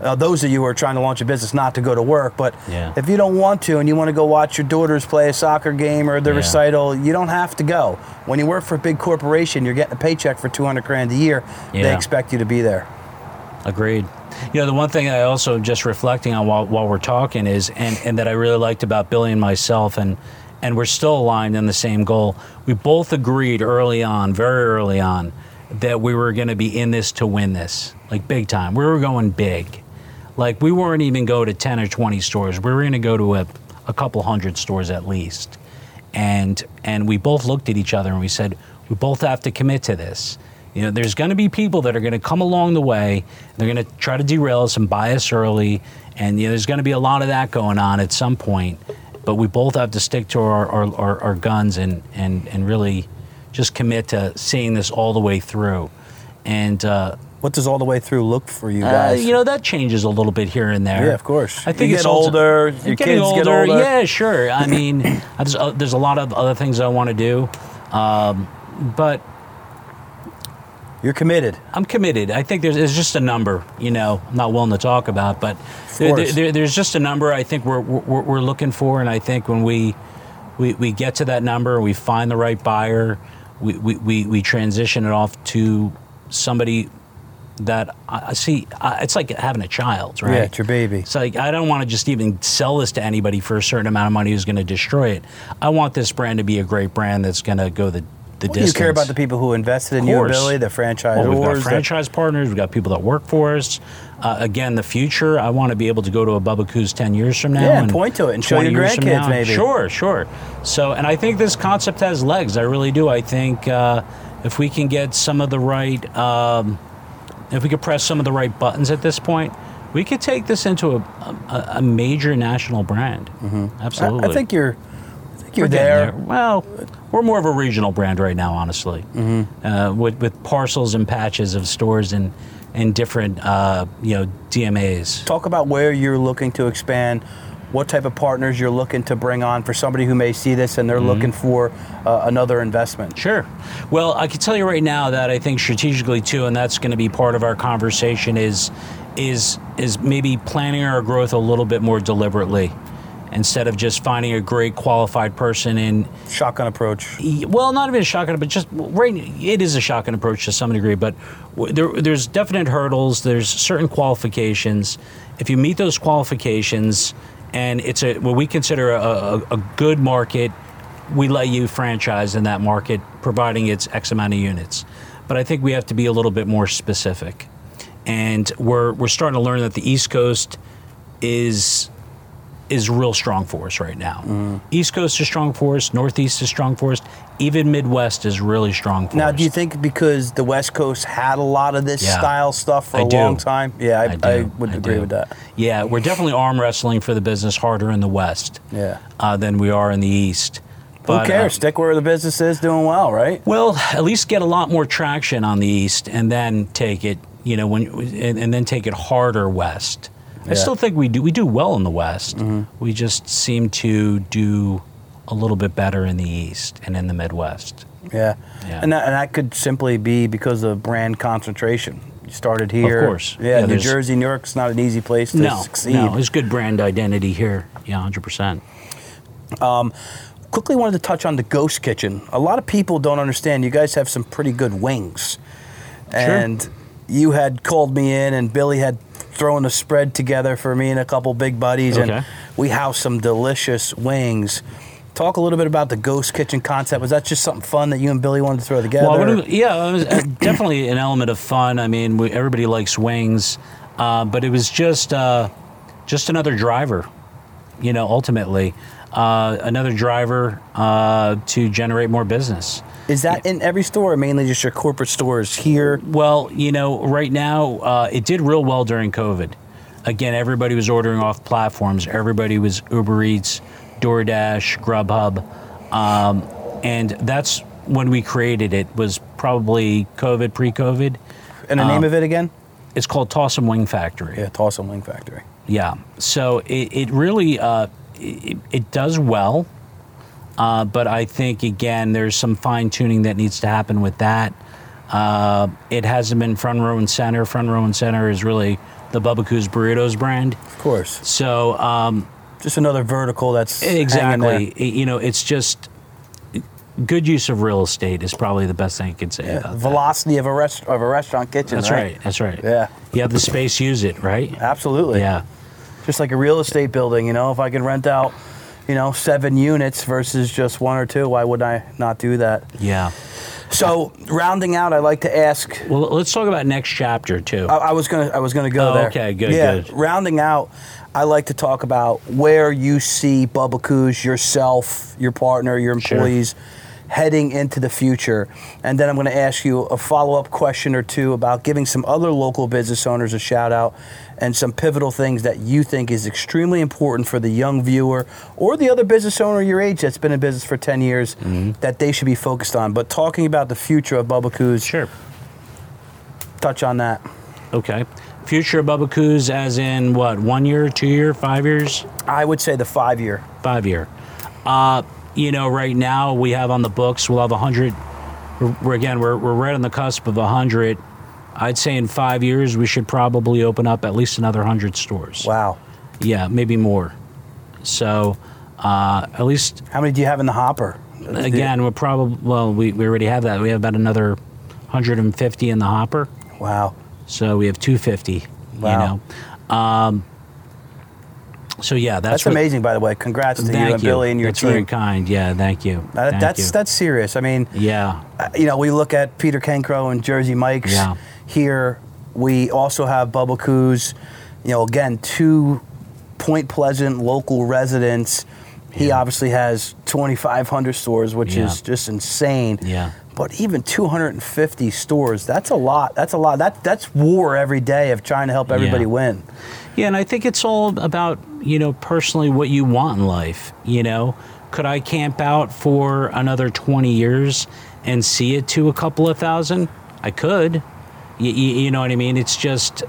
Speaker 2: uh, those of you who are trying to launch a business, not to go to work. But
Speaker 1: Yeah.
Speaker 2: if you don't want to, and you want to go watch your daughters play a soccer game or the
Speaker 1: Yeah.
Speaker 2: recital, you don't have to go. When you work for a big corporation, you're getting a paycheck for 200 grand a year. They expect you to be there.
Speaker 1: Agreed. You know, the one thing I also just reflecting on while, while we're talking is, and, and that I really liked about Billy and myself, and and we're still aligned in the same goal. We both agreed early on, very early on, that we were going to be in this to win this, like big time. We were going big. Like we weren't even go to ten or twenty stores. We were going to go to a, a couple hundred stores at least, and and we both looked at each other and we said, we both have to commit to this. You know, there's going to be people that are going to come along the way. They're going to try to derail us and buy us early, and you know, there's going to be a lot of that going on at some point. But we both have to stick to our, our, our, our guns and, and, and really just commit to seeing this all the way through. And uh,
Speaker 2: What does all the way through look for you
Speaker 1: uh,
Speaker 2: guys?
Speaker 1: you know that changes a little bit here and there.
Speaker 2: Yeah, of course.
Speaker 1: I think
Speaker 2: You
Speaker 1: it's
Speaker 2: get older,
Speaker 1: You're
Speaker 2: your
Speaker 1: getting
Speaker 2: kids get older.
Speaker 1: Yeah, sure. I (coughs) mean, I just, uh, there's a lot of other things I want to do, um, but
Speaker 2: you're committed.
Speaker 1: I'm committed. I think there's, there's just a number, you know, I'm not willing to talk about, but there, there, there's just a number I think we're, we're, we're looking for. And I think when we, we, we get to that number, we find the right buyer, we, we, we, we transition it off to somebody that I see, I, it's like having a child, right?
Speaker 2: Yeah, it's your baby.
Speaker 1: It's like I don't want to just even sell this to anybody for a certain amount of money who's going to destroy it. I want this brand to be a great brand that's going to go the the
Speaker 2: Well, you care about the people who invested in you. Billy, the franchisors.
Speaker 1: Well, we've got franchise partners. We've got people that work for us. Uh, again, the future. I want to be able to go to a Bubbakoo's ten years from now
Speaker 2: Yeah, and point to it and show your grandkids, maybe.
Speaker 1: Sure, sure. So, and I think this concept has legs. I really do. I think uh, if we can get some of the right, um, if we could press some of the right buttons at this point, we could take this into a, a, a major national brand.
Speaker 2: Mm-hmm.
Speaker 1: Absolutely.
Speaker 2: I think you're. I think you're
Speaker 1: We're
Speaker 2: there.
Speaker 1: Well, we're more of a regional brand right now, honestly,
Speaker 2: Mm-hmm.
Speaker 1: uh, with with parcels and patches of stores and and different uh, you know DMAs.
Speaker 2: Talk about where you're looking to expand. What type of partners you're looking to bring on for somebody who may see this and they're
Speaker 1: Mm-hmm.
Speaker 2: looking for uh, another investment.
Speaker 1: Sure. Well, I can tell you right now that I think strategically too, and that's going to be part of our conversation is is is maybe planning our growth a little bit more deliberately. Instead of just finding a great qualified person in
Speaker 2: Shotgun approach.
Speaker 1: well, not even a shotgun, but just right. It is a shotgun approach to some degree, but there, there's definite hurdles. There's certain qualifications. If you meet those qualifications, and it's a what we consider a, a, a good market, we let you franchise in that market, providing it's X amount of units. But I think we have to be a little bit more specific, and we're we're starting to learn that the East Coast is is real strong for us right now.
Speaker 2: Mm-hmm.
Speaker 1: East Coast is strong for us. Northeast is strong for us. Even Midwest is really strong for
Speaker 2: Now,
Speaker 1: us.
Speaker 2: do you think because the West Coast had a lot of this
Speaker 1: Yeah.
Speaker 2: style stuff for
Speaker 1: I
Speaker 2: a
Speaker 1: do.
Speaker 2: long time? Yeah, I,
Speaker 1: I.
Speaker 2: I would agree with that.
Speaker 1: Yeah, we're definitely arm wrestling for the business harder in the West
Speaker 2: Yeah.
Speaker 1: uh, than we are in the East.
Speaker 2: Who cares?
Speaker 1: uh,
Speaker 2: Stick where the business is doing well, right?
Speaker 1: well, at least get a lot more traction on the East, and then take it. You know, when and, and then take it harder west. I still think we do we do well in the West.
Speaker 2: Mm-hmm.
Speaker 1: We just seem to do a little bit better in the East and in the Midwest.
Speaker 2: Yeah.
Speaker 1: Yeah.
Speaker 2: And, that, and that could simply be because of brand concentration. You started here.
Speaker 1: Of course.
Speaker 2: Yeah,
Speaker 1: Yeah,
Speaker 2: New Jersey, New York's not an easy place to
Speaker 1: no,
Speaker 2: succeed.
Speaker 1: no, there's good brand identity here. Yeah, hundred percent.
Speaker 2: Quickly wanted to touch on the Ghost Kitchen. A lot of people don't understand. You guys have some pretty good wings. And you had called me in, and Billy had thrown a spread together for me and a couple big buddies,
Speaker 1: Okay.
Speaker 2: and we housed some delicious wings. Talk a little bit about the Ghost Kitchen concept. Was that just something fun that you and Billy wanted to throw together?
Speaker 1: Well, yeah, it was uh, (coughs) definitely an element of fun. I mean, we, everybody likes wings, uh, but it was just uh, just another driver. You know, ultimately, uh, another driver uh, to generate more business.
Speaker 2: Is that in every store, or mainly just your corporate stores here?
Speaker 1: Well, you know, right now uh, it did real well during COVID. again, everybody was ordering off platforms. Everybody was Uber Eats, DoorDash, Grubhub, um, and that's when we created it. Was probably COVID, pre-COVID.
Speaker 2: And the name
Speaker 1: Um,
Speaker 2: of it again?
Speaker 1: It's called Toss 'em Wing Factory.
Speaker 2: Yeah, Toss 'em Wing Factory.
Speaker 1: Yeah. So it, it really uh, it, it does well, uh, but I think again there's some fine tuning that needs to happen with that. Uh, it hasn't been front row and center. Front row and center is really the Bubbakoo's Burritos brand.
Speaker 2: Of course.
Speaker 1: So um,
Speaker 2: Just another vertical that's
Speaker 1: exactly, you know, it's just good use of real estate is probably the best thing I can say
Speaker 2: Yeah,
Speaker 1: about that.
Speaker 2: velocity of a rest of a restaurant kitchen.
Speaker 1: That's right. That's right.
Speaker 2: Yeah.
Speaker 1: You have the space, use it. Right.
Speaker 2: Absolutely.
Speaker 1: Yeah.
Speaker 2: Just like a real estate building, you know, if I could rent out, you know, seven units versus just one or two, why would I not do that?
Speaker 1: Yeah.
Speaker 2: So, rounding out, I like to ask.
Speaker 1: Well, let's talk about next chapter too.
Speaker 2: I, I was gonna, I was gonna go
Speaker 1: Oh,
Speaker 2: there.
Speaker 1: okay, good,
Speaker 2: Yeah,
Speaker 1: good.
Speaker 2: rounding out, I like to talk about where you see Bubbakoo's, yourself, your partner, your
Speaker 1: Sure.
Speaker 2: employees, heading into the future, and then I'm going to ask you a follow-up question or two about giving some other local business owners a shout out and some pivotal things that you think is extremely important for the young viewer or the other business owner your age that's been in business for 10 years
Speaker 1: Mm-hmm.
Speaker 2: that they should be focused on. But talking about the future of Bubbakoo's,
Speaker 1: Sure.
Speaker 2: touch on that.
Speaker 1: Okay. Future of Bubbakoo's, as in what? One year, two year, five years,
Speaker 2: I would say the five-year.
Speaker 1: five year. Uh, you know, right now we have on the books. We'll have a hundred. We're, we're again. We're we're right on the cusp of a hundred. I'd say in five years we should probably open up at least another hundred stores.
Speaker 2: Wow.
Speaker 1: Yeah, maybe more. So, uh, at least
Speaker 2: How many do you have in the hopper?
Speaker 1: again, we're probably well. We, we already have that. We have about another 150 in the hopper.
Speaker 2: Wow.
Speaker 1: So we have 250.
Speaker 2: Wow.
Speaker 1: You know. Um, so yeah, that's,
Speaker 2: That's
Speaker 1: what-
Speaker 2: amazing, by the way. Congrats to you and Billy and your
Speaker 1: that's very kind. Yeah, thank you.
Speaker 2: That-
Speaker 1: Thank
Speaker 2: that's
Speaker 1: you.
Speaker 2: that's serious. I mean,
Speaker 1: yeah,
Speaker 2: uh, you know, we look at Peter Cancro and Jersey Mike's
Speaker 1: Yeah.
Speaker 2: Here. We also have Bubbakoo's. You know, again, two Point Pleasant local residents. He
Speaker 1: Yeah.
Speaker 2: obviously has 2,500 stores, which
Speaker 1: Yeah.
Speaker 2: is just insane.
Speaker 1: yeah,
Speaker 2: But even 250 stores, that's a lot. That's a lot. That that's war every day of trying to help everybody
Speaker 1: Yeah.
Speaker 2: win.
Speaker 1: yeah. And I think it's all about you know personally what you want in life. You know, could I camp out for another 20 years and see it to a couple of thousand? I could. You, you know what I mean? It's just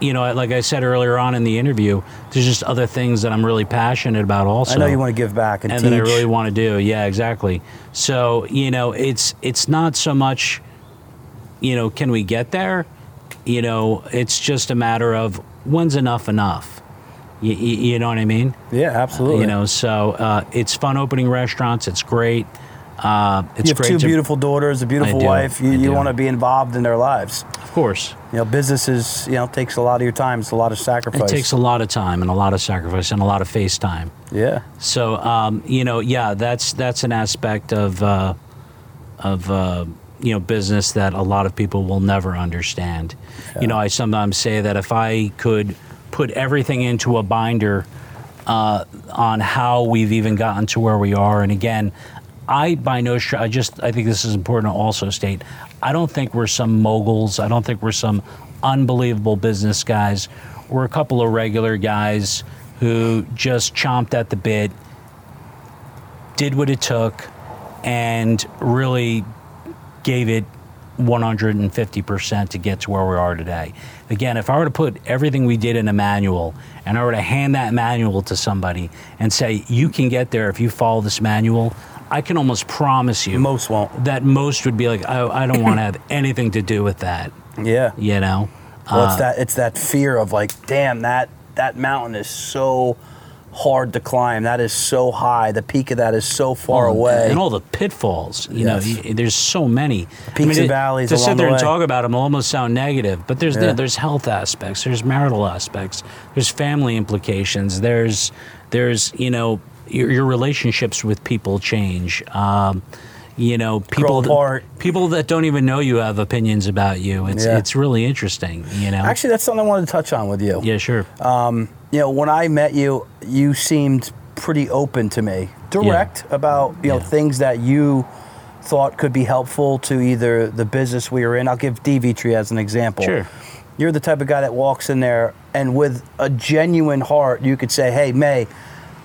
Speaker 1: you know, like I said earlier on in the interview, there's just other things that I'm really passionate about. Also,
Speaker 2: I know you want to give back and,
Speaker 1: and that I really want to do. Yeah, exactly. So you know, it's it's not so much, you know, can we get there? You know, it's just a matter of when's enough enough. You, you, know what I mean?
Speaker 2: yeah, absolutely.
Speaker 1: You know, so uh, it's fun opening restaurants. It's great. Uh, it's
Speaker 2: you have two
Speaker 1: to,
Speaker 2: beautiful daughters, a beautiful wife. You, you want to be involved in their lives.
Speaker 1: of course.
Speaker 2: You know, business is you know takes a lot of your time. It's a lot of sacrifice.
Speaker 1: It takes a lot of time and a lot of sacrifice and a lot of face time.
Speaker 2: yeah.
Speaker 1: So um, you know, yeah, that's that's an aspect of uh, of uh, you know business that a lot of people will never understand. You know, I sometimes say that if I could put everything into a binder uh, on how we've even gotten to where we are, and again, I by no stretch, I just I think this is important to also state. I don't think we're some moguls. I don't think we're some unbelievable business guys. We're a couple of regular guys who just chomped at the bit, did what it took, and really gave it 150% to get to where we are today. Again, if I were to put everything we did in a manual and I were to hand that manual to somebody and say, you can get there if you follow this manual, I can almost promise you
Speaker 2: Most won't.
Speaker 1: that most would be like, I, I don't want to have (laughs) anything to do with that,
Speaker 2: Yeah.
Speaker 1: you know?
Speaker 2: Well,
Speaker 1: Uh,
Speaker 2: it's that it's that fear of like, damn that that mountain is so hard to climb. That is so high. The peak of that is so far away.
Speaker 1: and all the pitfalls. You
Speaker 2: Yes.
Speaker 1: know, y- there's so many
Speaker 2: Peaks and valleys
Speaker 1: To sit there
Speaker 2: the
Speaker 1: and talk about them will almost sound negative, but there's
Speaker 2: Yeah.
Speaker 1: there's health aspects, there's marital aspects, there's family implications, there's there's you know your, your relationships with people change. Um, you know, people that, people that don't even know you have opinions about you. It's
Speaker 2: Yeah.
Speaker 1: it's really interesting. You know.
Speaker 2: Actually, that's something I wanted to touch on with you.
Speaker 1: yeah, sure.
Speaker 2: You know, when I met you, you seemed pretty open to me, direct about you know
Speaker 1: Yeah.
Speaker 2: things that you thought could be helpful to either the business we were in. I'll give DV Tree as an example.
Speaker 1: Sure.
Speaker 2: you're the type of guy that walks in there and with a genuine heart, you could say, "Hey, May,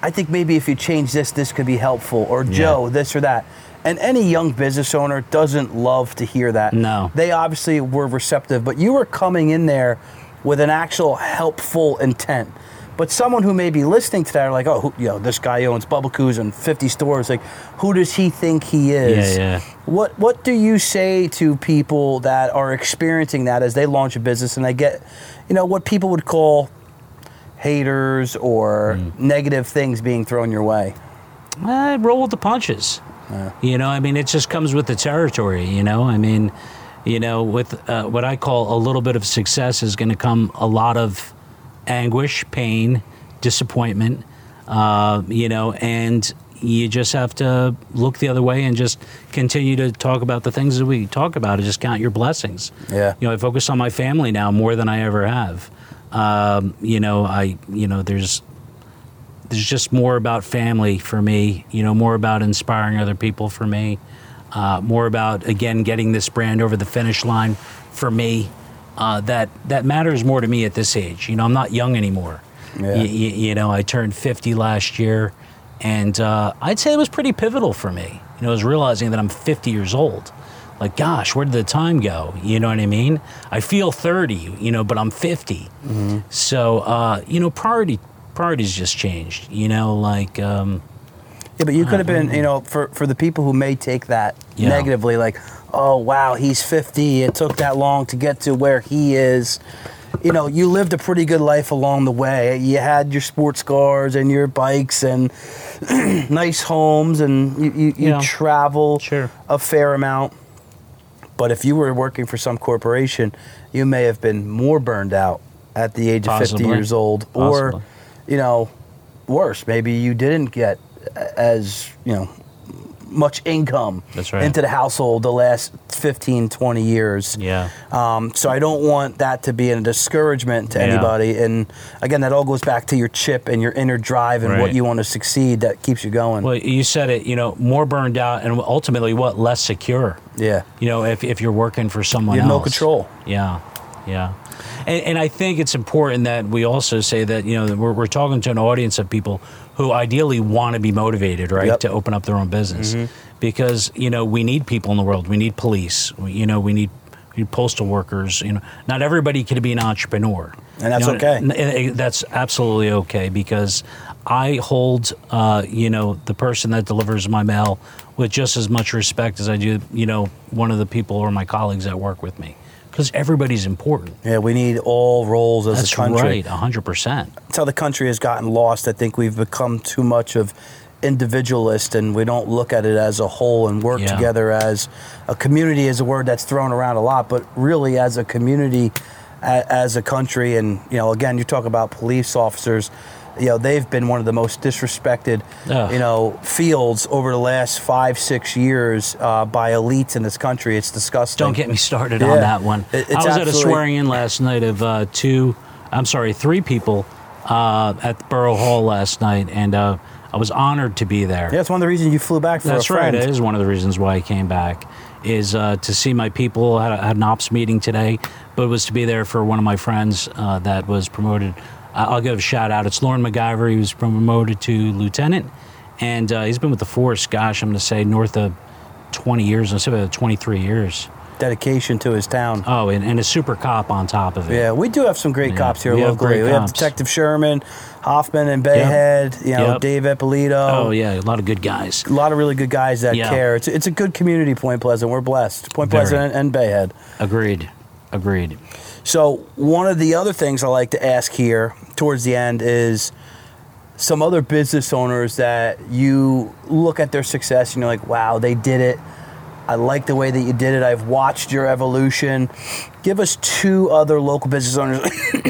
Speaker 2: I think maybe if you change this, this could be helpful," or Joe, this or that. And any young business owner doesn't love to hear that.
Speaker 1: No.
Speaker 2: They obviously were receptive, but you were coming in there with an actual helpful intent. But someone who may be listening to that are like, oh, who, you know, this guy owns Bubbakoo's and 50 stores. Like, who does he think he is?
Speaker 1: Yeah, yeah.
Speaker 2: What What do you say to people that are experiencing that as they launch a business and they get, you know, what people would call haters or
Speaker 1: Mm.
Speaker 2: negative things being thrown your way?
Speaker 1: I roll with the punches. You know, I mean, it just comes with the territory. You know, I mean, you know, with uh, what I call a little bit of success is going to come a lot of anguish, pain, disappointment. Uh, you know, and you just have to look the other way and just continue to talk about the things that we talk about and just count your blessings.
Speaker 2: Yeah.
Speaker 1: You know, I focus on my family now more than I ever have. Um, you know, I, you know, there's there's just more about family for me, you know, more about inspiring other people for me, uh, more about again getting this brand over the finish line for me. Uh, that that matters more to me at this age. You know, I'm not young anymore.
Speaker 2: Yeah.
Speaker 1: Y- y- you know, I turned 50 last year, and uh, I'd say it was pretty pivotal for me. You know, I was realizing that I'm 50 years old. Like, gosh, where did the time go? You know what I mean? I feel 30, you know, but I'm 50. So, uh, you know, priority priorities just changed. You know, like, um,
Speaker 2: Yeah, but you could have been, you know, for, for the people who may take that
Speaker 1: Yeah.
Speaker 2: negatively, like, oh, wow, he's 50. It took that long to get to where he is. You know, you lived a pretty good life along the way. You had your sports cars and your bikes and (clears throat) nice homes, and you, you, you
Speaker 1: Yeah.
Speaker 2: travel
Speaker 1: Sure.
Speaker 2: a fair amount. But if you were working for some corporation, you may have been more burned out at the age of 50 years old. Or, you know, worse, maybe you didn't get as, you know, much income
Speaker 1: right.
Speaker 2: into the household the last 15, 20 years.
Speaker 1: yeah.
Speaker 2: Um, so I don't want that to be a discouragement to
Speaker 1: Yeah.
Speaker 2: anybody. And again, that all goes back to your chip and your inner drive and what you want to succeed that keeps you going.
Speaker 1: Well, you said it, you know, more burned out and ultimately what? Less secure.
Speaker 2: yeah.
Speaker 1: You know, if, if you're working for someone
Speaker 2: You have
Speaker 1: else.
Speaker 2: no control.
Speaker 1: Yeah, yeah. And, and I think it's important that we also say that, you know, that we're, we're talking to an audience of people who ideally want to be motivated, right,
Speaker 2: Yep.
Speaker 1: to open up their own business. Because, you know, we need people in the world. We need police. We, you know, we need, we need postal workers. You know, not everybody can be an entrepreneur.
Speaker 2: And that's
Speaker 1: You know,
Speaker 2: okay.
Speaker 1: That's absolutely okay because I hold, uh, you know, the person that delivers my mail with just as much respect as I do, you know, one of the people or my colleagues that work with me. Because everybody's important.
Speaker 2: Yeah, we need all roles as
Speaker 1: That's
Speaker 2: a country.
Speaker 1: right, hundred percent.
Speaker 2: That's how the country has gotten lost. I think we've become too much of individualist and we don't look at it as a whole and work
Speaker 1: Yeah.
Speaker 2: together as a community is a word that's thrown around a lot, but really as a community, as a country. And, you know, again, you talk about police officers, you know, they've been one of the most disrespected,
Speaker 1: Ugh.
Speaker 2: you know, fields over the last five, six years uh, by elites in this country. It's disgusting.
Speaker 1: Don't get me started
Speaker 2: Yeah.
Speaker 1: on that one.
Speaker 2: It- it's
Speaker 1: I was at a swearing in last night of uh, two, I'm sorry, three people uh, at Borough Hall last night, and uh, I was honored to be there.
Speaker 2: Yeah, it's one of the reasons you flew back for
Speaker 1: That's right. It is one of the reasons why I came back. Is uh, to see my people. I had, had an ops meeting today, but it was to be there for one of my friends uh, that was promoted. I- I'll give a shout out. It's Lauren McGyver. He was promoted to lieutenant, and uh, he's been with the force. Gosh, I'm going to say north of 20 years. Say about 23 years.
Speaker 2: Dedication to his town.
Speaker 1: Oh, and, and a super cop on top of it.
Speaker 2: Yeah, we do have some great
Speaker 1: Yeah,
Speaker 2: cops here
Speaker 1: we have
Speaker 2: locally.
Speaker 1: great
Speaker 2: we have. Detective Sherman, Hoffman and Bay Head, you know,
Speaker 1: Yep.
Speaker 2: Dave Ippolito.
Speaker 1: Oh yeah, a lot of good guys.
Speaker 2: A lot of really good guys that
Speaker 1: Yeah.
Speaker 2: care. It's, it's a good community, Point Pleasant. We're blessed. Point
Speaker 1: Very.
Speaker 2: Pleasant and Bay Head.
Speaker 1: Agreed. Agreed.
Speaker 2: So, one of the other things I like to ask here towards the end is some other business owners that you look at their success and you're like, wow, they did it. I like the way that you did it. I've watched your evolution. Give us two other local business owners.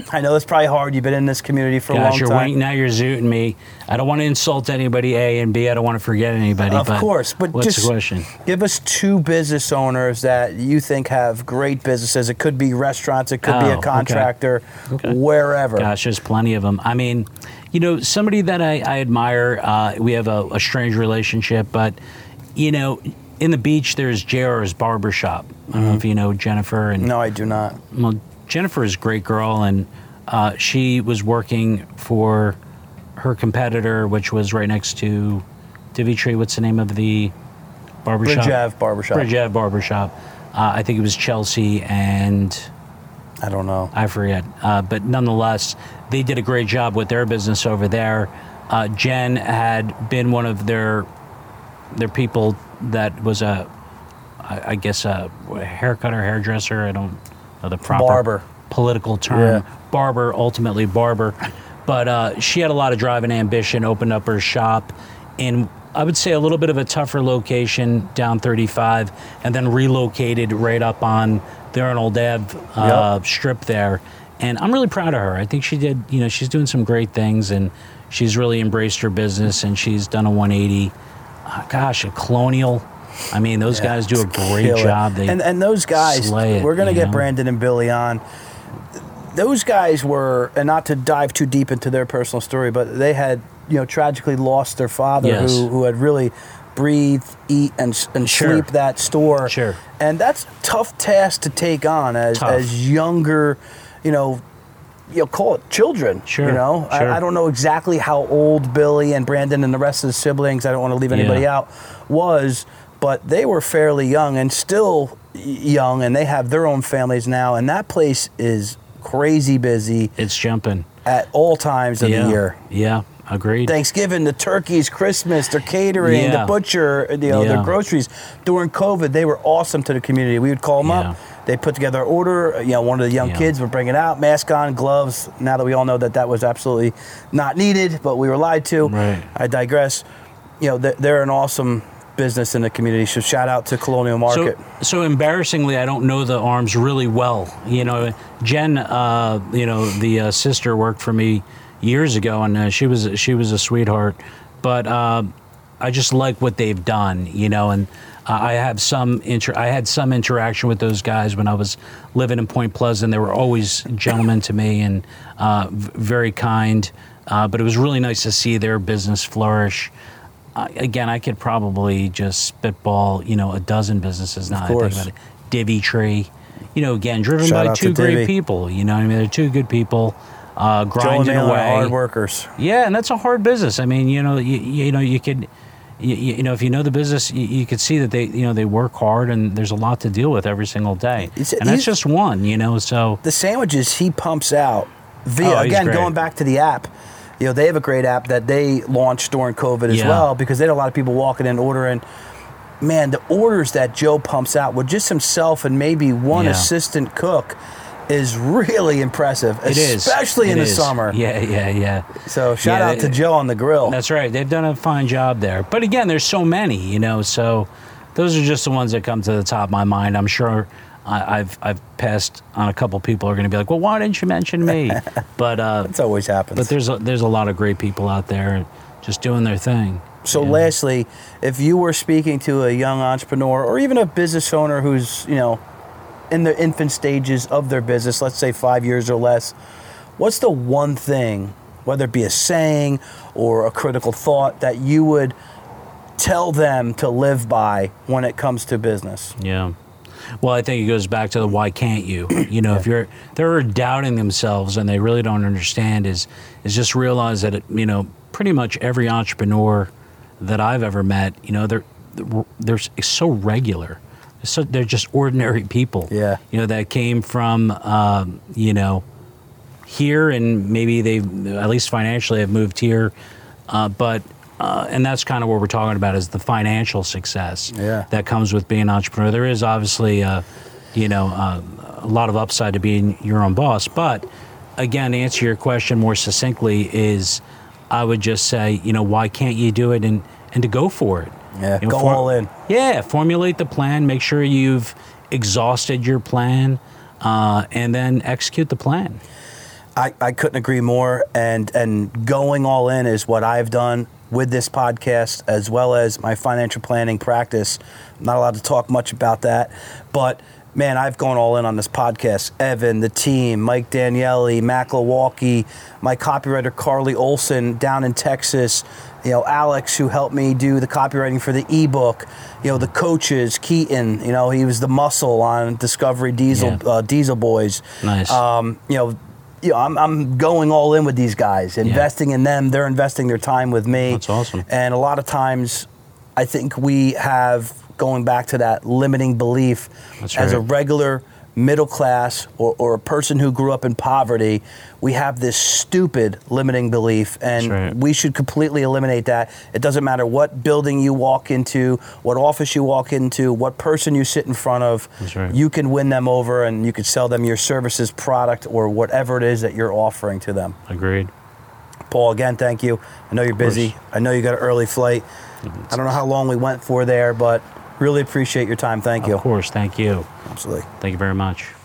Speaker 2: (coughs) I know it's probably hard. You've been in this community for a
Speaker 1: Gosh,
Speaker 2: long
Speaker 1: you're
Speaker 2: time.
Speaker 1: wink- now you're zooting me. I don't want to insult anybody. A and B. I don't want to forget anybody.
Speaker 2: Of
Speaker 1: but
Speaker 2: course, but
Speaker 1: what's
Speaker 2: just
Speaker 1: the question?
Speaker 2: give us two business owners that you think have great businesses. It could be restaurants, it could be
Speaker 1: Oh,
Speaker 2: a
Speaker 1: okay.
Speaker 2: contractor,
Speaker 1: Okay.
Speaker 2: wherever.
Speaker 1: Gosh, there's plenty of them. I mean, you know, somebody that I, I admire. Uh, we have a, a strange relationship, but you know, in the beach there's JR's barbershop. I don't know if you know Jennifer and
Speaker 2: No, I do not.
Speaker 1: well, Jennifer is a great girl, and uh, she was working for her competitor, which was right next to Divitree. What's the name of the barbershop?
Speaker 2: Bridge Ave Barbershop.
Speaker 1: Bridge Ave Barbershop. Uh, I think it was Chelsea and
Speaker 2: I don't know.
Speaker 1: I forget. Uh, but nonetheless, they did a great job with their business over there. Uh, Jen had been one of their their people that was a, I I guess a haircutter, hairdresser. I don't know the proper
Speaker 2: Barber.
Speaker 1: political term.
Speaker 2: Yeah.
Speaker 1: Barber, ultimately barber. But uh, she had a lot of drive and ambition. Opened up her shop in I would say a little bit of a tougher location down 35, and then relocated right up on the Arnold Ave uh,
Speaker 2: Yep.
Speaker 1: strip there. And I'm really proud of her. I think she did. You know, she's doing some great things, and she's really embraced her business, and she's done a 180. Uh, gosh, a Colonial. I mean, those guys do a great job. They
Speaker 2: and and those guys,
Speaker 1: it,
Speaker 2: we're gonna get
Speaker 1: know?
Speaker 2: Brandon and Billy on. Those guys were, and not to dive too deep into their personal story, but they had, you know, tragically lost their father,
Speaker 1: Yes.
Speaker 2: who who had really breathe, eat, and and
Speaker 1: Sure.
Speaker 2: sleep that store.
Speaker 1: Sure.
Speaker 2: And that's a tough task to take on as
Speaker 1: Tough.
Speaker 2: as younger, you know. You know, call it children.
Speaker 1: Sure,
Speaker 2: You know,
Speaker 1: sure.
Speaker 2: I, I don't know exactly how old Billy and Brandon and the rest of the siblings. I don't want to leave anybody
Speaker 1: Yeah.
Speaker 2: out. Was, but they were fairly young and still young, and they have their own families now. And that place is crazy busy
Speaker 1: it's jumping.
Speaker 2: at all times of
Speaker 1: yeah.
Speaker 2: the year.
Speaker 1: Yeah, agreed.
Speaker 2: Thanksgiving, the turkeys, Christmas, their catering,
Speaker 1: Yeah.
Speaker 2: the butcher, you know, their
Speaker 1: Yeah.
Speaker 2: groceries. During COVID, they were awesome to the community. We would call them
Speaker 1: Yeah.
Speaker 2: up. They put together an order. You know, one of the young
Speaker 1: Yeah.
Speaker 2: kids would bring it out, mask on, gloves. Now that we all know that that was absolutely not needed, but we were lied to.
Speaker 1: Right.
Speaker 2: I digress. You know, they're, they're an awesome business in the community. So shout out to Colonial Market.
Speaker 1: So, so embarrassingly, I don't know the arms really well. You know, Jen, uh, you know, the uh, sister worked for me years ago, and uh, she was she was a sweetheart. But uh, I just like what they've done. You know, and uh, I have some inter- I had some interaction with those guys when I was living in Point Pleasant. They were always gentlemen to me and uh, v- very kind. Uh, but it was really nice to see their business flourish. Again, I could probably just spitball, you know, a dozen businesses now. that I think
Speaker 2: course.
Speaker 1: about it. Divvy Tree, you know, again, driven
Speaker 2: Shout
Speaker 1: by two great people. You know, what I mean, they're two good people, uh, grinding away.
Speaker 2: hard workers.
Speaker 1: Yeah, and that's a hard business. I mean, you know, you, you know, you could, you, you know, if you know the business, you, you could see that they, you know, they work hard, and there's a lot to deal with every single day.
Speaker 2: He's-
Speaker 1: and that's just one, you know. So
Speaker 2: the sandwiches he pumps out via
Speaker 1: Oh,
Speaker 2: again going back to the app you know they have a great app that they launched during covid as
Speaker 1: Yeah.
Speaker 2: well because they had a lot of people walking in ordering man the orders that joe pumps out with just himself and maybe one
Speaker 1: Yeah.
Speaker 2: assistant cook is really impressive
Speaker 1: it is,
Speaker 2: especially in
Speaker 1: It
Speaker 2: the
Speaker 1: is.
Speaker 2: summer
Speaker 1: Yeah, yeah, yeah.
Speaker 2: so shout
Speaker 1: Yeah,
Speaker 2: out to joe on the grill
Speaker 1: That's right. They've done a fine job there. But again, there's so many, you know. So those are just the ones that come to the top of my mind. I'm sure I, I've I've passed on a couple people who are going to be like, well, why didn't you mention me? (laughs) but uh,
Speaker 2: It's always happens
Speaker 1: but there's a, there's a lot of great people out there just doing their thing.
Speaker 2: So, lastly, if you were speaking to a young entrepreneur or even a business owner who's, you know, in the infant stages of their business, let's say five years or less, what's the one thing, whether it be a saying or a critical thought, that you would tell them to live by when it comes to business?
Speaker 1: Yeah. Well, I think it goes back to the why can't you? (clears throat) You know, if you're they're doubting themselves and they really don't understand is is just realize that it, you know pretty much every entrepreneur that I've ever met, you know, they're they're so regular. So, they're just ordinary people.
Speaker 2: Yeah.
Speaker 1: You know that came from um, you know here and maybe they've, at least financially have moved here, uh, but. Uh, and that's kind of what we're talking about is the financial success
Speaker 2: Yeah.
Speaker 1: that comes with being an entrepreneur. There is obviously, uh, you know, uh, a lot of upside to being your own boss. But again, to answer your question more succinctly, is I would just say, you know, why can't you do it and and to go for it?
Speaker 2: Yeah,
Speaker 1: You know,
Speaker 2: go
Speaker 1: for-
Speaker 2: all in.
Speaker 1: Yeah, formulate the plan. Make sure you've exhausted your plan, uh, and then execute the plan.
Speaker 2: I, I couldn't agree more. And and going all in is what I've done with this podcast as well as my financial planning practice. I'm not allowed to talk much about that, but man, I've gone all in on this podcast. Evan, the team, Mike Daniele, Mac Milwaukee, my copywriter Carly Olson down in Texas, you know, Alex who helped me do the copywriting for the ebook, you know, the coaches, Keaton, you know, he was the muscle on Discovery Diesel
Speaker 1: Yeah.
Speaker 2: uh, Diesel Boys.
Speaker 1: Nice.
Speaker 2: Um, you know, you know, I'm, I'm going all in with these guys, investing in them. They're investing their time with me.
Speaker 1: That's awesome.
Speaker 2: And a lot of times, I think we have going back to that limiting belief as a regular middle class or, or a person who grew up in poverty. We have this stupid limiting belief, and
Speaker 1: right.
Speaker 2: we should completely eliminate that. It doesn't matter what building you walk into, what office you walk into, what person you sit in front of.
Speaker 1: Right.
Speaker 2: You can win them over, and you can sell them your services, product, or whatever it is that you're offering to them.
Speaker 1: Agreed.
Speaker 2: Paul, again, thank you. I know you're busy. I know you got an early flight. I don't know how long we went for there, but really appreciate your time. Thank you.
Speaker 1: Of course. Thank you.
Speaker 2: Absolutely.
Speaker 1: Thank you very much.